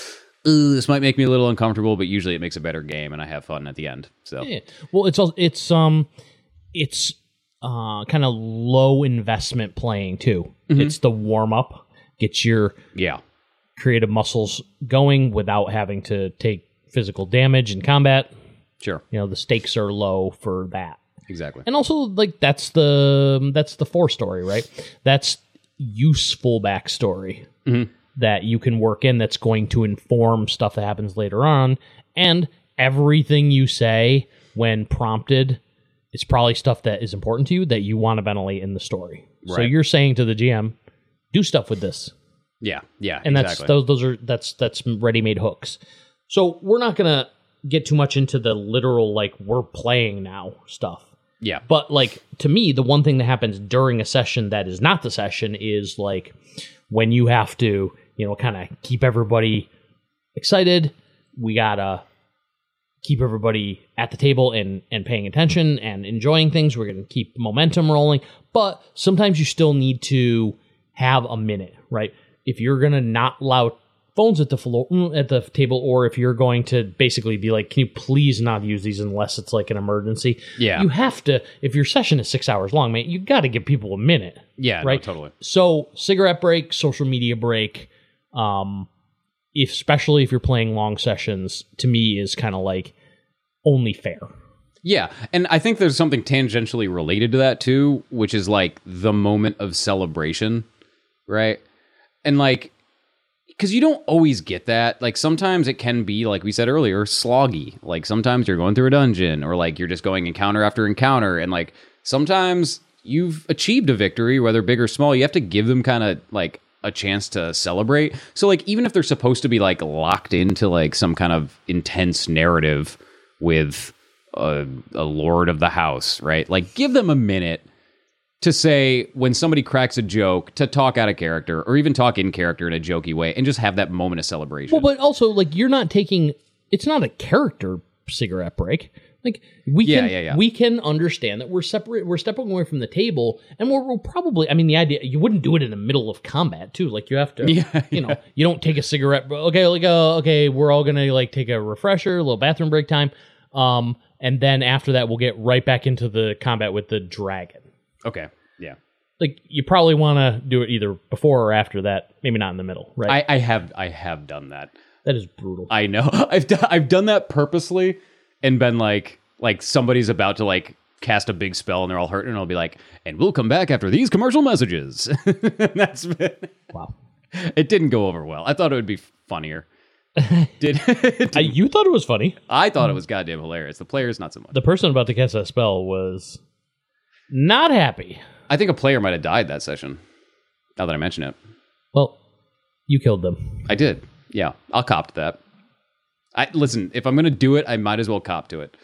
Ooh, "This might make me a little uncomfortable," but usually it makes a better game, and I have fun at the end. So Yeah. Well, it's it's um it's uh kind of low investment playing too. It's the warm up, get your yeah, creative muscles going without having to take physical damage in combat. sure, You know, the stakes are low for that. exactly. And also like that's the that's the four story, right? That's useful backstory mm-hmm. that you can work in that's going to inform stuff that happens later on. And everything you say when prompted, is probably stuff that is important to you that you want to ventilate in the story. So you're saying to the GM, do stuff with this Yeah, yeah, and exactly. that's those those are that's that's ready-made hooks so we're not gonna get too much into the literal like we're playing now stuff. Yeah, but like to me the one thing that happens during a session that is not the session is like when you have to you know kind of keep everybody excited. We gotta keep everybody at the table and and paying attention and enjoying things. We're gonna keep momentum rolling. But sometimes you still need to have a minute right? If you're gonna not allow phones at the floor mm, at the table or if you're going to basically be like can you please not use these unless it's like an emergency yeah, you have to if your session is six hours long man you got to give people a minute yeah, no, right? totally. so cigarette break social media break um if, especially if you're playing long sessions to me is kind of like only fair Yeah, and I think there's something tangentially related to that too, which is like the moment of celebration, right? And like because you don't always get that. Like sometimes it can be like we said earlier, sloggy. Like sometimes you're going through a dungeon or like you're just going encounter after encounter and like sometimes you've achieved a victory whether big or small, you have to give them kind of like a chance to celebrate. So like even if they're supposed to be like locked into like some kind of intense narrative with a, a lord of the house, right? Like give them a minute to say when somebody cracks a joke to talk out of character or even talk in character in a jokey way and just have that moment of celebration. well but also like you're not taking it's not a character cigarette break like we Yeah, can yeah, yeah. we can understand that we're separate we're stepping away from the table and we're, we're probably i mean the idea you wouldn't do it in the middle of combat too like you have to Yeah, you know you don't take a cigarette okay like uh, okay we're all gonna like take a refresher a little bathroom break time um and then after that we'll get right back into the combat with the dragon okay. Yeah. like you probably want to do it either before or after that maybe not in the middle right I, I have I have done that. that is brutal I know. I've done, I've done that purposely and been like like somebody's about to like cast a big spell and they're all hurt and I'll be like, and we'll come back after these commercial messages. that's been wow it didn't go over well. I thought it would be funnier. Did you thought it was funny I thought it was goddamn hilarious. The players not so much. the person about to cast that spell was not happy. I think a player might have died that session. Now that I mention it. Well, you killed them. I did. Yeah, I'll cop to that. I listen. If I'm gonna do it, I might as well cop to it.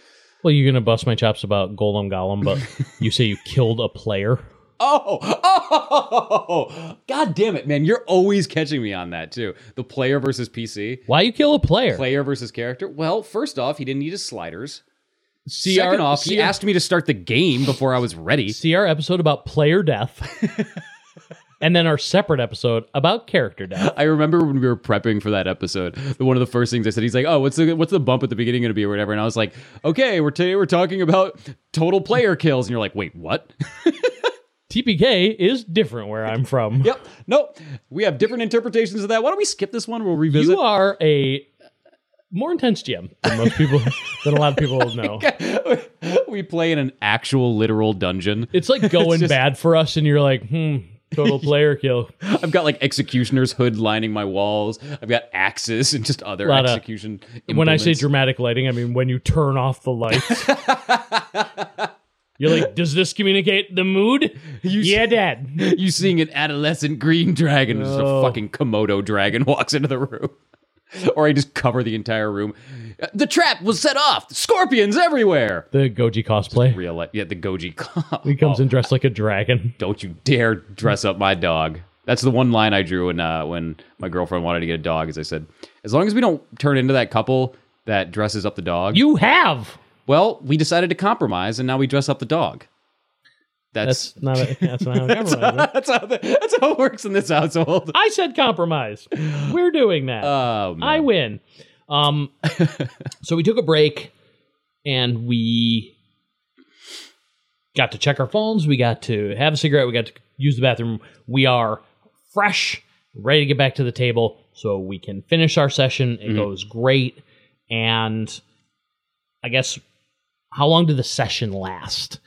Well, you're gonna bust my chops about Golem Golem, but you say you killed a player. Oh, oh, god damn it, man! You're always catching me on that too. The player versus PC, Why you kill a player? player versus character. Well, first off, he didn't need his sliders. See Second our- off, he our- asked me to start the game before I was ready. See our episode about player death, and then our separate episode about character death. I remember when we were prepping for that episode, the- one of the first things I said, he's like, "Oh, what's the what's the bump at the beginning going to be or whatever?" And I was like, "Okay, we're today we're talking about total player kills," and you're like, "Wait, what?" TPK is different where I'm from. Yep. Nope. We have different interpretations of that. Why don't we skip this one? We'll revisit. You are a more intense GM than most people, than a lot of people know. we play in an actual literal dungeon. It's like going just- bad for us, and you're like, hmm, total player kill. I've got like executioner's hood lining my walls. I've got axes and just other Lot of- execution. When I say dramatic lighting, I mean when you turn off the lights. You're like, does this communicate the mood? yeah, Dad. you seeing an adolescent green dragon, just a fucking Komodo dragon walks into the room. Or I just cover the entire room. The trap was set off. Scorpions everywhere. The Goji cosplay. Real life, yeah. The Goji. He comes in dressed like a dragon. don't you dare dress up my dog. That's the one line I drew when uh, when my girlfriend wanted to get a dog. As I said, as long as we don't turn into that couple that dresses up the dog. You have. well, we decided to compromise, and now we dress up the dog. That's That's not. A, that's not how it compromise. that's how that's how it works in this household. I said compromise. We're doing that. Oh man. I win. Um, so we took a break and we got to check our phones. We got to have a cigarette. We got to use the bathroom. We are fresh, ready to get back to the table so we can finish our session. It goes great. And I guess, how long did the session last?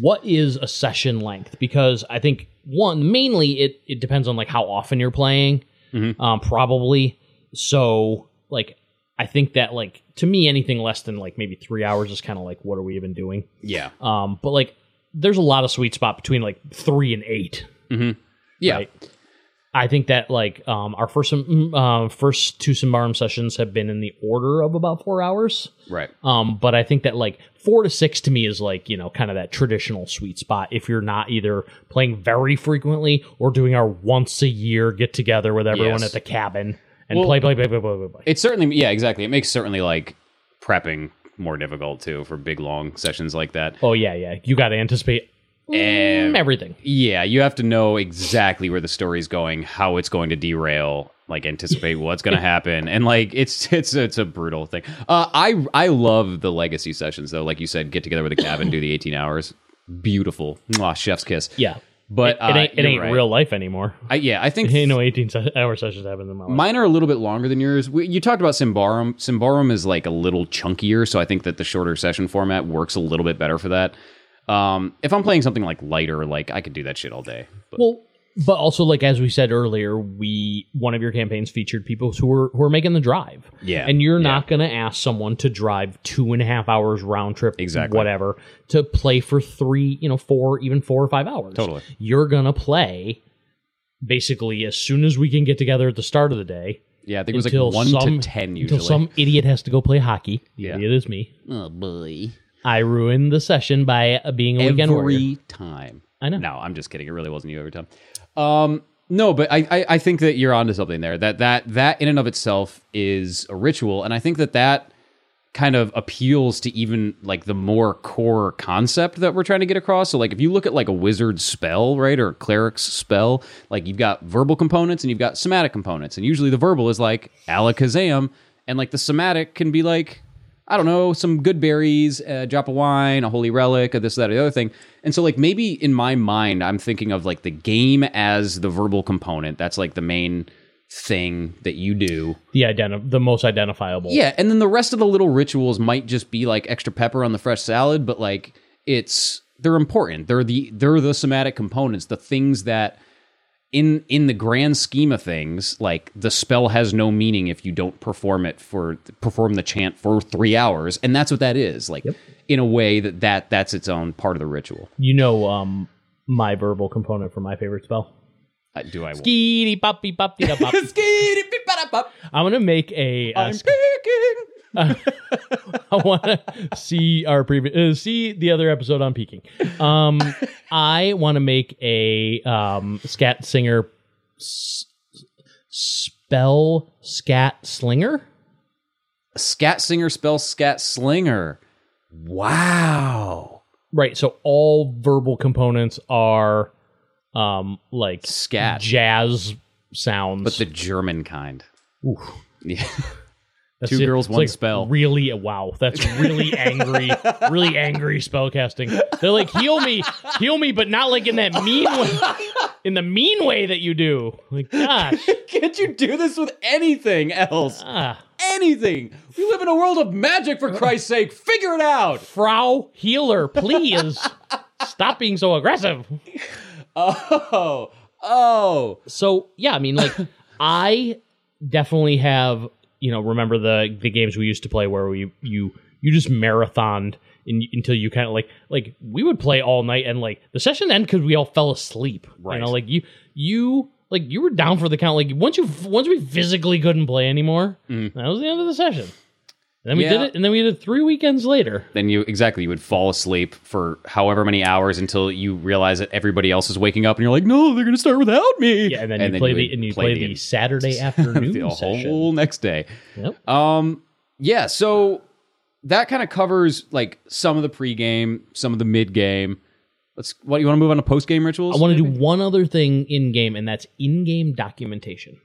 What is a session length? Because I think one mainly it it depends on like how often you're playing um, probably. So, like, I think that, like, to me, anything less than like maybe three hours is kind of like, what are we even doing? yeah. Um, but like, there's a lot of sweet spot between like three and eight. Yeah. Right. I think that like um, our first mm, uh, first two Symbaroum sessions have been in the order of about four hours. Right. Um, but I think that like four to six to me is like you know kind of that traditional sweet spot. If you're not either playing very frequently or doing our once a year get together with everyone Yes. at the cabin and Well- play, play, play, play, play, play, play. It certainly, yeah, exactly. It makes certainly like prepping more difficult too for big long sessions like that. Oh yeah, yeah. You got to anticipate mm, everything. Yeah, you have to know exactly where the story's going, how it's going to derail, like anticipate what's going to happen, and like it's it's it's a brutal thing. Uh, I I love the legacy sessions though, like you said, get together with a cabin, do the eighteen hours, beautiful, Mwah, chef's kiss. Yeah, But it, uh, it ain't, it ain't right. real life anymore. I, yeah, I think Ain't no 18 se- hour sessions happen in my life. Mine are a little bit longer than yours. We, you talked about Symbaroum. Symbaroum is like a little chunkier, so I think that the shorter session format works a little bit better for that. Um, if I'm playing something like lighter, like I could do that shit all day. But Well, but also like as we said earlier, we one of your campaigns featured people who were who are making the drive. Yeah, and you're yeah. not going to ask someone to drive two and a half hours round trip, Exactly. whatever, to play for three, you know, four, even four or five hours. Totally. you're going to play basically as soon as we can get together at the start of the day. yeah, I think it was like one some, to ten usually. Until some idiot has to go play hockey. The Yeah. idiot is me. oh boy, I ruined the session by uh, being a weekend warrior. every time. I know. No, I'm just kidding. It really wasn't you every time. Um, no, but I, I I think that you're onto something there. That that that in and of itself is a ritual, and I think that that kind of appeals to even like the more core concept that we're trying to get across. So like if you look at like a wizard spell, right, or a cleric's spell, like you've got verbal components and you've got somatic components. And usually the verbal is like alakazam and like the somatic can be like I don't know, some good berries, uh, a drop of wine, a holy relic, or this, that, or the other thing. And so, like, maybe in my mind, I'm thinking of like the game as the verbal component. That's like the main thing that you do. The identi- the most identifiable. Yeah, and then the rest of the little rituals might just be like extra pepper on the fresh salad, but like it's they're important. They're the they're the somatic components, the things that in in the grand scheme of things, like the spell has no meaning if you don't perform it for perform the chant for 3 hours, and that's what that is. Like in a way that that that's its own part of the ritual. You know, um, my verbal component for my favorite spell. Uh, do I Skitty poppy poppy da pop. I'm gonna make a. Uh, I'm sk- speaking. I want to see our previous, uh, see the other episode on peaking. Um, I want to make a um scat singer s- spell scat slinger. Scat singer spell scat slinger. Wow. Right. So all verbal components are um like Scat. jazz sounds. but the German kind. Yeah. That's two it. girls, It's one like spell. Really, wow, that's really angry, really angry spell casting. They're like, heal me, heal me, but not like in that mean way, in the mean way that you do. Like, gosh, Can't you do this with anything else? ah, Anything. We live in a world of magic, for Christ's sake. Figure it out. Frau Healer, please stop being so aggressive. Oh, oh. So yeah, I mean, like, I definitely have, you know, remember the the games we used to play where we you you just marathoned in, until you kind of like like we would play all night and like the session ended because we all fell asleep. Right. You know, like you you like you were down for the count. Like once you once we physically couldn't play anymore, mm-hmm. that was the end of the session. And then we did Mm-hmm. It, and then we did it three weekends later. Then you exactly you would fall asleep for however many hours until you realize that everybody else is waking up, and you're like, no, they're gonna start without me. Yeah, and then you play would the and you play, the, Saturday afternoon the session. whole next day. Yep. Um, yeah, so that kind of covers like some of the pregame, some of the mid game. Let's. What you want to move on to post game rituals? I want to do one other thing in game, and that's in game documentation.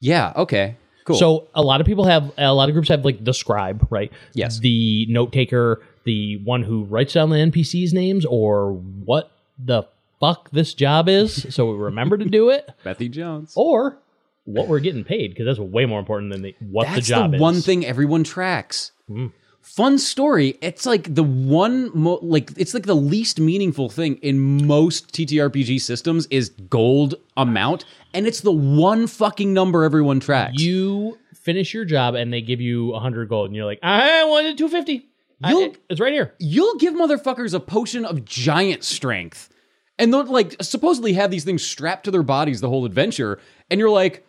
Yeah. Okay. Cool. So a lot of people have a lot of groups have like the scribe, right? Yes. The note taker, the one who writes down the NPCs names or what the fuck this job is, so we remember to do it, Bethy Jones. or what we're getting paid because that's way more important than the, what That's the job is. one thing everyone tracks. Hmm. Fun story. It's like the one, mo- like it's like the least meaningful thing in most TTRPG systems is gold amount, and it's the one fucking number everyone tracks. You finish your job and they give you a hundred gold, and you're like, I wanted two fifty. You'll- It's right here. You'll give motherfuckers a potion of giant strength, and they'll like supposedly have these things strapped to their bodies the whole adventure, and you're like,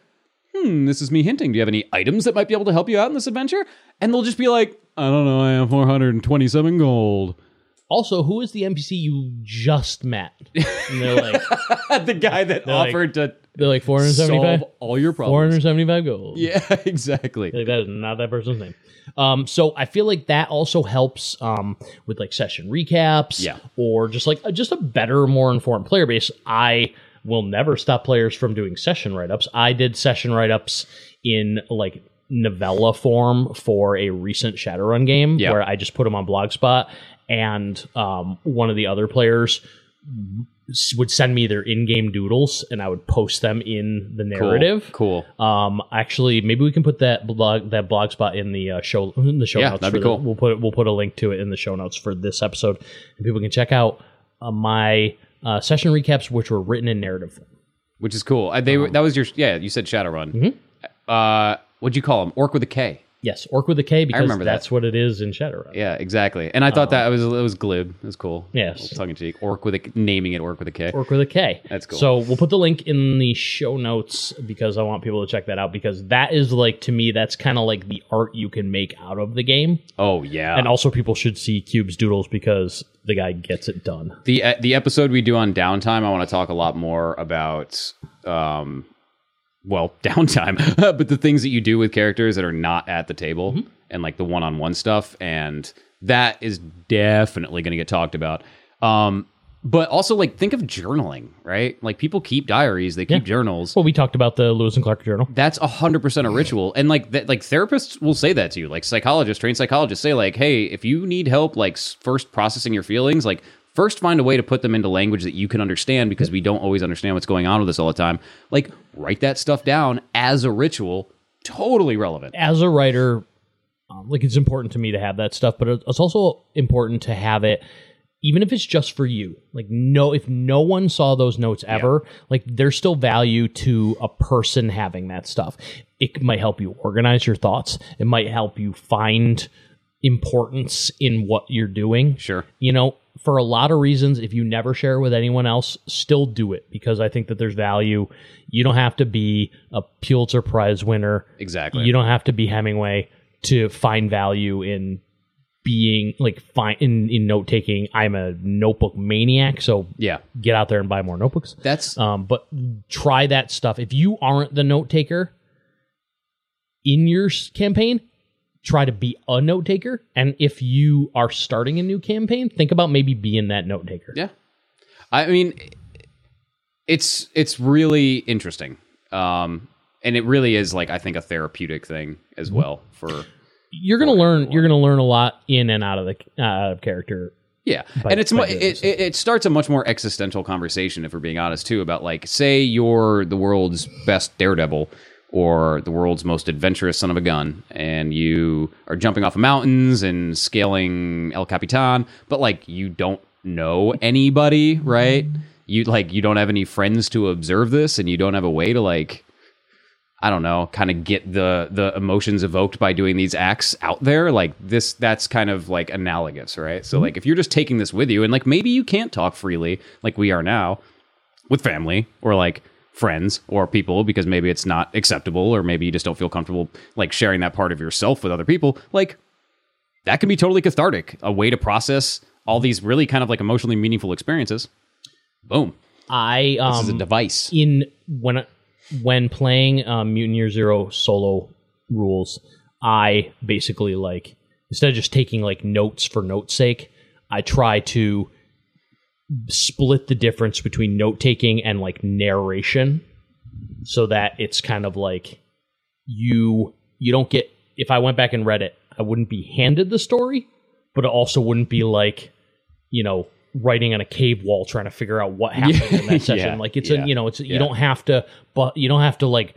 hmm, this is me hinting. Do you have any items that might be able to help you out in this adventure? And they'll just be like, I don't know, I have 427 gold. Also, who is the NPC you just met? And they're like, the guy that like- offered to they're like 475, solve all your problems. 475 gold. Yeah, exactly. Like that is not that person's name. Um, so I feel like that also helps um, with like session recaps, Yeah. or just like a, just a better, more informed player base. I will never stop players from doing session write ups. I did session write ups in like novella form for a recent Shadowrun game Yeah. where I just put them on Blogspot, and um, one of the other players would send me their in-game doodles and I would post them in the narrative. Cool. Um, actually, maybe we can put that blog that blog spot in the uh, show in the show Yeah, notes. that'd be the- cool. we'll put we'll put a link to it in the show notes for this episode, and people can check out uh, my uh, session recaps, which were written in narrative form. Which is cool. Uh, they Um, were that was your yeah. You said Shadowrun. Mm-hmm. Uh, what'd you call him? Orc with a K. Yes, orc with a K because remember that. that's what it is in Shadowrun. Yeah, exactly. And I thought that was it was glib. It was cool. Um, Yes. tongue in cheek. Orc with a naming it orc with a K. Orc with a K. That's cool. So we'll put the link in the show notes because I want people to check that out because that is like to me that's kind of like the art you can make out of the game. Oh yeah. And also, people should see Cube's doodles because the guy gets it done. the uh, the episode we do on downtime, I want to talk a lot more about um well, downtime, but the things that you do with characters that are not at the table Mm-hmm. and like the one-on-one stuff and that is definitely going to get talked about. Um but also like think of journaling, right? Like people keep diaries, they keep journals. Well, we talked about the Lewis and Clark journal. that's a hundred percent a ritual, and like that, like therapists will say that to you. Like psychologists, trained psychologists say, like, hey, if you need help, like first processing your feelings, like first find a way to put them into language that you can understand because we don't always understand what's going on with us all the time. Like write that stuff down as a ritual, totally relevant. As a writer, um, like it's important to me to have that stuff, but it's also important to have it, even if it's just for you. Like, no, if no one saw those notes ever, like there's still value to a person having that stuff. It might help you organize your thoughts. It might help you find importance in what you're doing. Sure. you know, for a lot of reasons, if you never share it with anyone else, still do it because I think that there's value. You don't have to be a Pulitzer Prize winner. Exactly. You don't have to be Hemingway to find value in being like fine in, in note taking. I'm a notebook maniac, so Yeah, get out there and buy more notebooks. that's Um, but try that stuff. If you aren't the note taker in your campaign, try to be a note taker. And if you are starting a new campaign, think about maybe being that note taker. Yeah. I mean it's it's really interesting. Um and it really is like I think a therapeutic thing as well for You're gonna learn. You're gonna learn a lot in and out of the uh, out of character. Yeah, by- and it's mu- it, it, it starts a much more existential conversation if we're being honest too about like say you're the world's best daredevil or the world's most adventurous son of a gun and you are jumping off of mountains and scaling El Capitan but like you don't know anybody right you like you don't have any friends to observe this and you don't have a way to like I don't know, kind of get the the emotions evoked by doing these acts out there. Like this, that's kind of like analogous, right? So mm-hmm. like if you're just taking this with you, and like maybe you can't talk freely like we are now with family or like friends or people because maybe it's not acceptable or maybe you just don't feel comfortable like sharing that part of yourself with other people. Like that can be totally cathartic, a way to process all these really kind of like emotionally meaningful experiences. Boom. I This is a um device. in when when playing um, Mutant Year Zero solo rules, I basically like instead of just taking like notes for note's sake, I try to split the difference between note taking and like narration so that it's kind of like you you don't get if I went back and read it, I wouldn't be handed the story, but it also wouldn't be like, you know, writing on a cave wall trying to figure out what happened in that session. yeah, like it's yeah, a you know, it's yeah. you don't have to but you don't have to like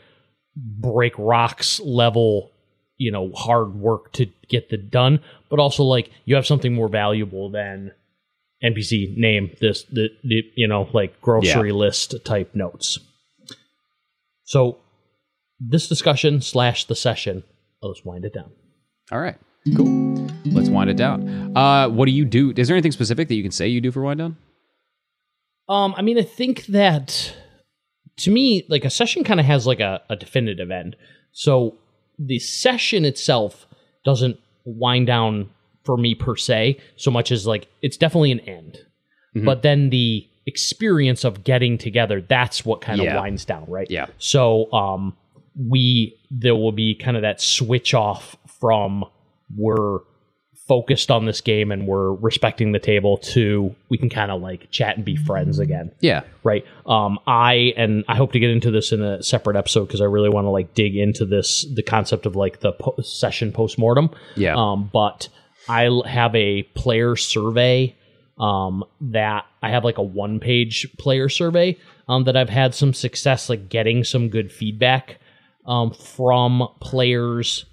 break rocks level you know hard work to get the done but also like you have something more valuable than npc name this the, the you know like grocery list type notes so this discussion slash the session let's wind it down All right. Cool. Let's wind it down. Uh, what do you do? Is there anything specific that you can say you do for wind down? Um, I mean, I think that to me, like a session kind of has like a, a definitive end. So the session itself doesn't wind down for me per se, so much as like it's definitely an end. Mm-hmm. But then the experience of getting together, that's what kind of Yeah. winds down, right? Yeah. So um we there will be kind of that switch off from we're focused on this game and we're respecting the table to we can kind of like chat and be friends again Yeah. right um i and i hope to get into this in a separate episode because i really want to like dig into this the concept of like the po- session postmortem Yeah. um but i have a player survey um that i have like a one page player survey um that i've had some success like getting some good feedback um from players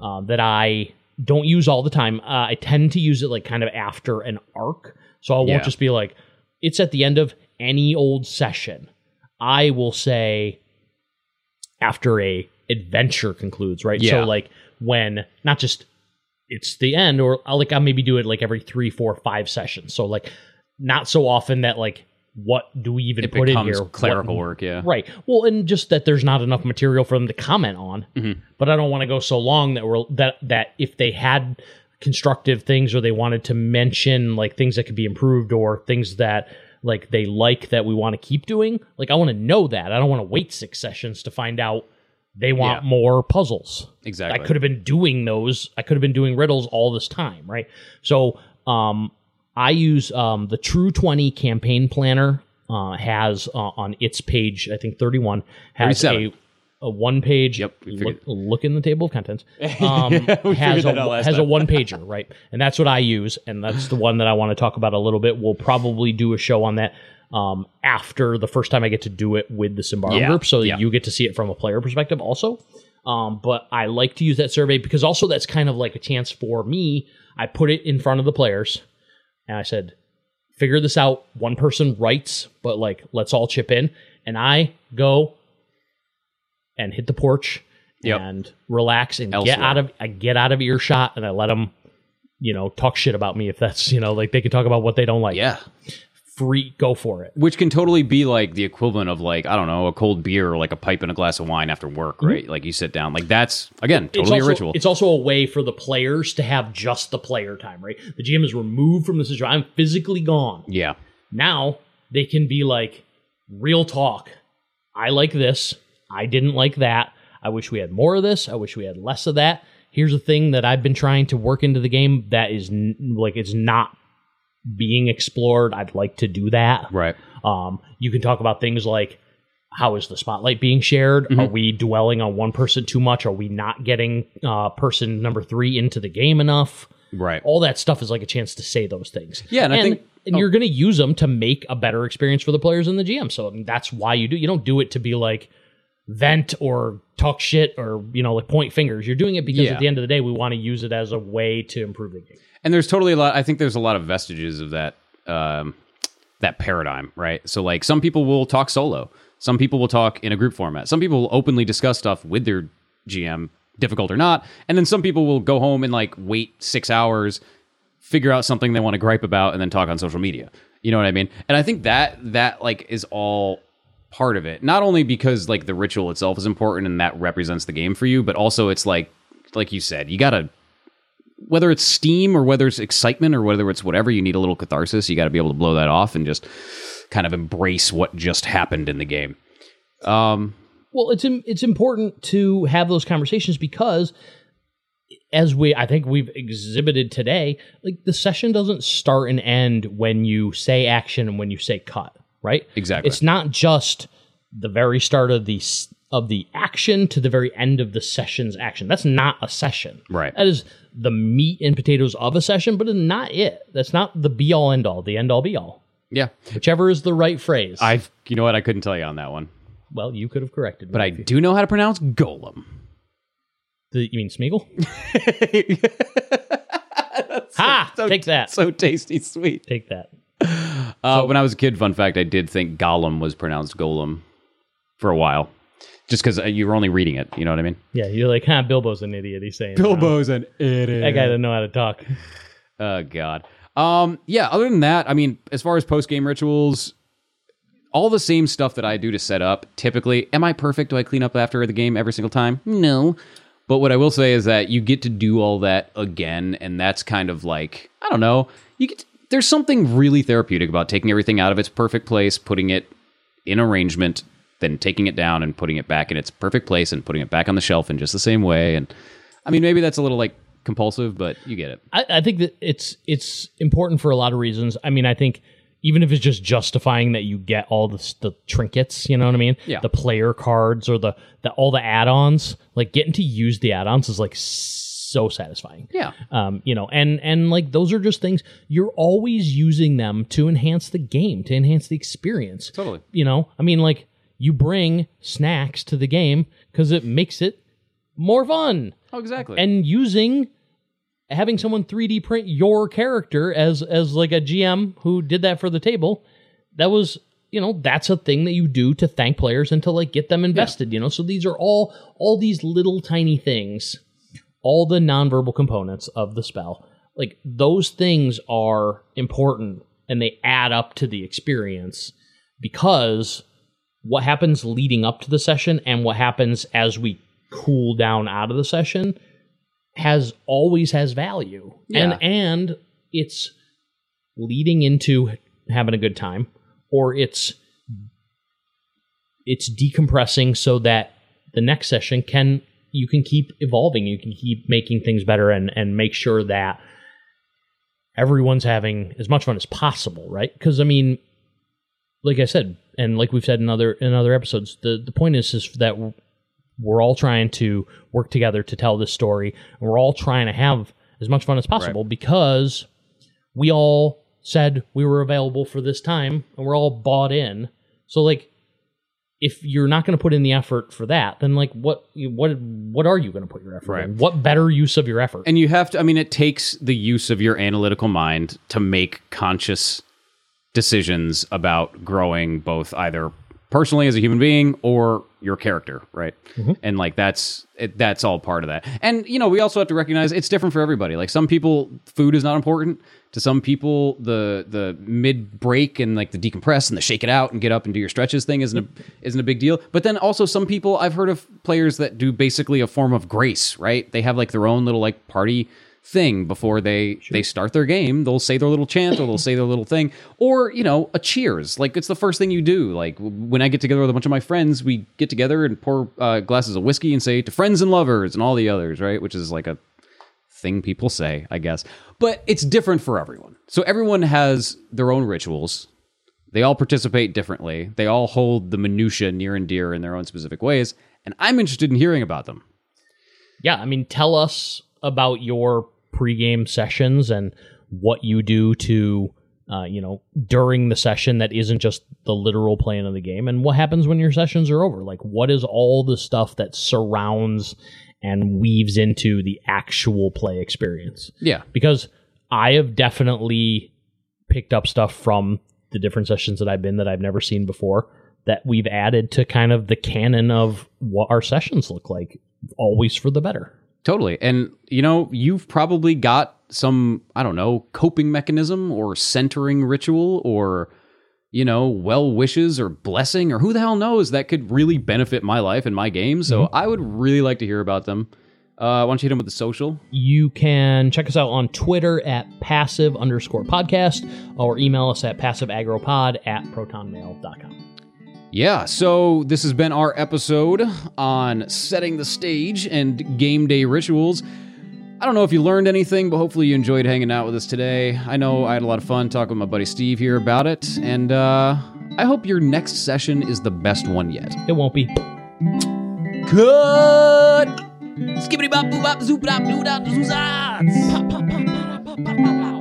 uh, that i don't use all the time uh, i tend to use it like kind of after an arc so i won't Yeah. just be like it's at the end of any old session i will say after a adventure concludes right Yeah. so like when not just it's the end or I'll like I'll maybe do it like every three, four, five sessions. So like not so often that like what do we even It put in here? clerical What- work. Yeah. Right. Well, and just that there's not enough material for them to comment on. Mhm. But I don't want to go so long that we're that that if they had constructive things or they wanted to mention like things that could be improved or things that like they like that we want to keep doing, like I want to know that. I don't want to wait six sessions to find out they want Yeah. more puzzles. Exactly. I could have been doing those. I could have been doing riddles all this time, right? So, um, I use um, the True Twenty campaign planner. Uh, has uh, on its page, I think thirty-one has a, a one-page. Yep, look, look in the table of contents. Um, has a has a one-pager, right? And that's what I use, and that's the one that I want to talk about a little bit. We'll probably do a show on that um, after the first time I get to do it with the Symbaroum Yeah, group, so yeah. you get to see it from a player perspective also. Um, but I like to use that survey because also that's kind of like a chance for me. I put it in front of the players and I said, figure this out. One person writes, but like, let's all chip in. And I go and hit the porch Yep. and relax and get out of, I get out of earshot and I let them, you know, talk shit about me if that's, you know, like they can talk about what they don't like. Yeah. Free, go for it. Which can totally be like the equivalent of like I don't know a cold beer or like a pipe and a glass of wine after work, right? Like you sit down, like that's again totally Mm-hmm. it's also, a ritual. It's also a way for the players to have just the player time, right? The GM is removed from the situation. I'm physically gone. yeah, Now they can be like, real talk. I like this. I didn't like that. I wish we had more of this. I wish we had less of that. Here's a thing that I've been trying to work into the game that is n- like it's not being explored. I'd like to do that. right. Um, you can talk about things like how is the spotlight being shared? Mm-hmm. Are we dwelling on one person too much? Are we not getting uh, person number three into the game enough? Right. All that stuff is like a chance to say those things. Yeah, and I think- and oh. you're going to use them to make a better experience for the players and the GM. So I mean, that's why you do. You don't do it to be like vent or talk shit or you know like point fingers. You're doing it because Yeah. at the end of the day, we want to use it as a way to improve the game. And there's totally a lot i think there's a lot of vestiges of that um that paradigm right? So like some people will talk solo. Some people will talk in a group format. Some people will openly discuss stuff with their gm difficult or not. And then some people will go home and like wait six hours figure out something they want to gripe about and then talk on social media. You know what i mean? And i think that that like is all part of it. Not only because like the ritual itself is important and that represents the game for you but also it's like like you said you gotta whether it's steam or whether it's excitement or whether it's whatever, you need a little catharsis. You got to be able to blow that off and just kind of embrace what just happened in the game. Um, Well, it's it's important to have those conversations because as we I think we've exhibited today, like the session doesn't start and end when you say action and when you say cut, right? Exactly. It's not just the very start of the of the action to the very end of the session's action. That's not a session. Right. That is the meat and potatoes of a session, but it's not it. That's not the be all end all, the end all be all. yeah, Whichever is the right phrase. I've you know what I couldn't tell you on that one, well, you could have corrected me. but I do know how to pronounce golem. The, you mean Smeagol? ha! take that. So tasty, sweet. take that. Uh, when I was a kid, fun fact, I did think Gollum was pronounced Golem for a while, just because you were only reading it. You know what I mean? Yeah, you're like, huh, Bilbo's an idiot. He's saying Bilbo's an idiot. That guy doesn't know how to talk. Oh God. Um. Yeah. Other than that, I mean, as far as post game rituals, all the same stuff that I do to set up. Typically, am I perfect? Do I clean up after the game every single time? No. But what I will say is that you get to do all that again, and that's kind of like I don't know. You get there's something really therapeutic about taking everything out of its perfect place, putting it in arrangement, then taking it down and putting it back in its perfect place and putting it back on the shelf in just the same way. And I mean, maybe that's a little like compulsive, but you get it. I, I think that it's it's important for a lot of reasons. I mean, I think even if it's just justifying that you get all the, the trinkets, you know what I mean? Yeah. The player cards or the, the all the add-ons, like getting to use the add-ons is like so satisfying. Yeah. Um, you know, and and like those are just things you're always using them to enhance the game, to enhance the experience. Totally. You know, I mean, like you bring snacks to the game because it makes it more fun Oh, exactly. and using having someone 3D print your character as as like a GM who did that for the table, that was you know that's a thing that you do to thank players and to like get them invested. You know, so these are all all these little tiny things, all the nonverbal components of the spell. Like those things are important and they add up to the experience because what happens leading up to the session and what happens as we cool down out of the session has always has value. Yeah. and and it's leading into having a good time or it's it's decompressing so that the next session can you can keep evolving. You can keep making things better and and make sure that everyone's having as much fun as possible right? Because i mean like i said and like we've said in other in other episodes the the point is is that we're all trying to work together to tell this story and we're all trying to have as much fun as possible because we all said we were available for this time and we're all bought in. So like if you're not going to put in the effort for that then like what what what are you going to put your effort Right. in what better use of your effort? And you have to i mean it takes the use of your analytical mind to make conscious decisions about growing both either personally as a human being or your character right? Mm-hmm. And like that's it, that's all part of that. And you know we also have to recognize it's different for everybody. Like some people food is not important. To some people the the mid break and like the decompress and the shake it out and get up and do your stretches thing isn't a isn't a big deal. But then also some people i've heard of players that do basically a form of grace right? They have like their own little like party thing before they they start their game. They'll say their little chant or they'll say their little thing. Or you know a cheers. Like it's the first thing you do. Like when i get together with a bunch of my friends we get together and pour uh, glasses of whiskey and say to friends and lovers and all the others right? Which is like a thing people say i guess. But it's different for everyone. So everyone has their own rituals. They all participate differently. They all hold the minutia near and dear in their own specific ways. And i'm interested in hearing about them. Yeah, I mean, tell us about your pregame sessions and what you do to, uh, you know, during the session that isn't just the literal playing of the game, and what happens when your sessions are over. Like, what is all the stuff that surrounds and weaves into the actual play experience? yeah Because I have definitely picked up stuff from the different sessions that I've been that I've never seen before that we've added to kind of the canon of what our sessions look like, always for the better. Totally. And, you know, you've probably got some, I don't know, coping mechanism or centering ritual or, you know, well wishes or blessing or who the hell knows that could really benefit my life and my game. So I would really like to hear about them. Uh, why don't you hit them with the social? You can check us out on Twitter at passive underscore podcast or email us at passiveagropod at protonmail.com. Yeah, so this has been our episode on setting the stage and game day rituals. I don't know if you learned anything, but hopefully you enjoyed hanging out with us today. I know I had a lot of fun talking with my buddy Steve here about it, and uh, I hope your next session is the best one yet. It won't be. Cut! Skibbity bop boop bop zoop bop doo dop zoozah! Pop pop pop pop.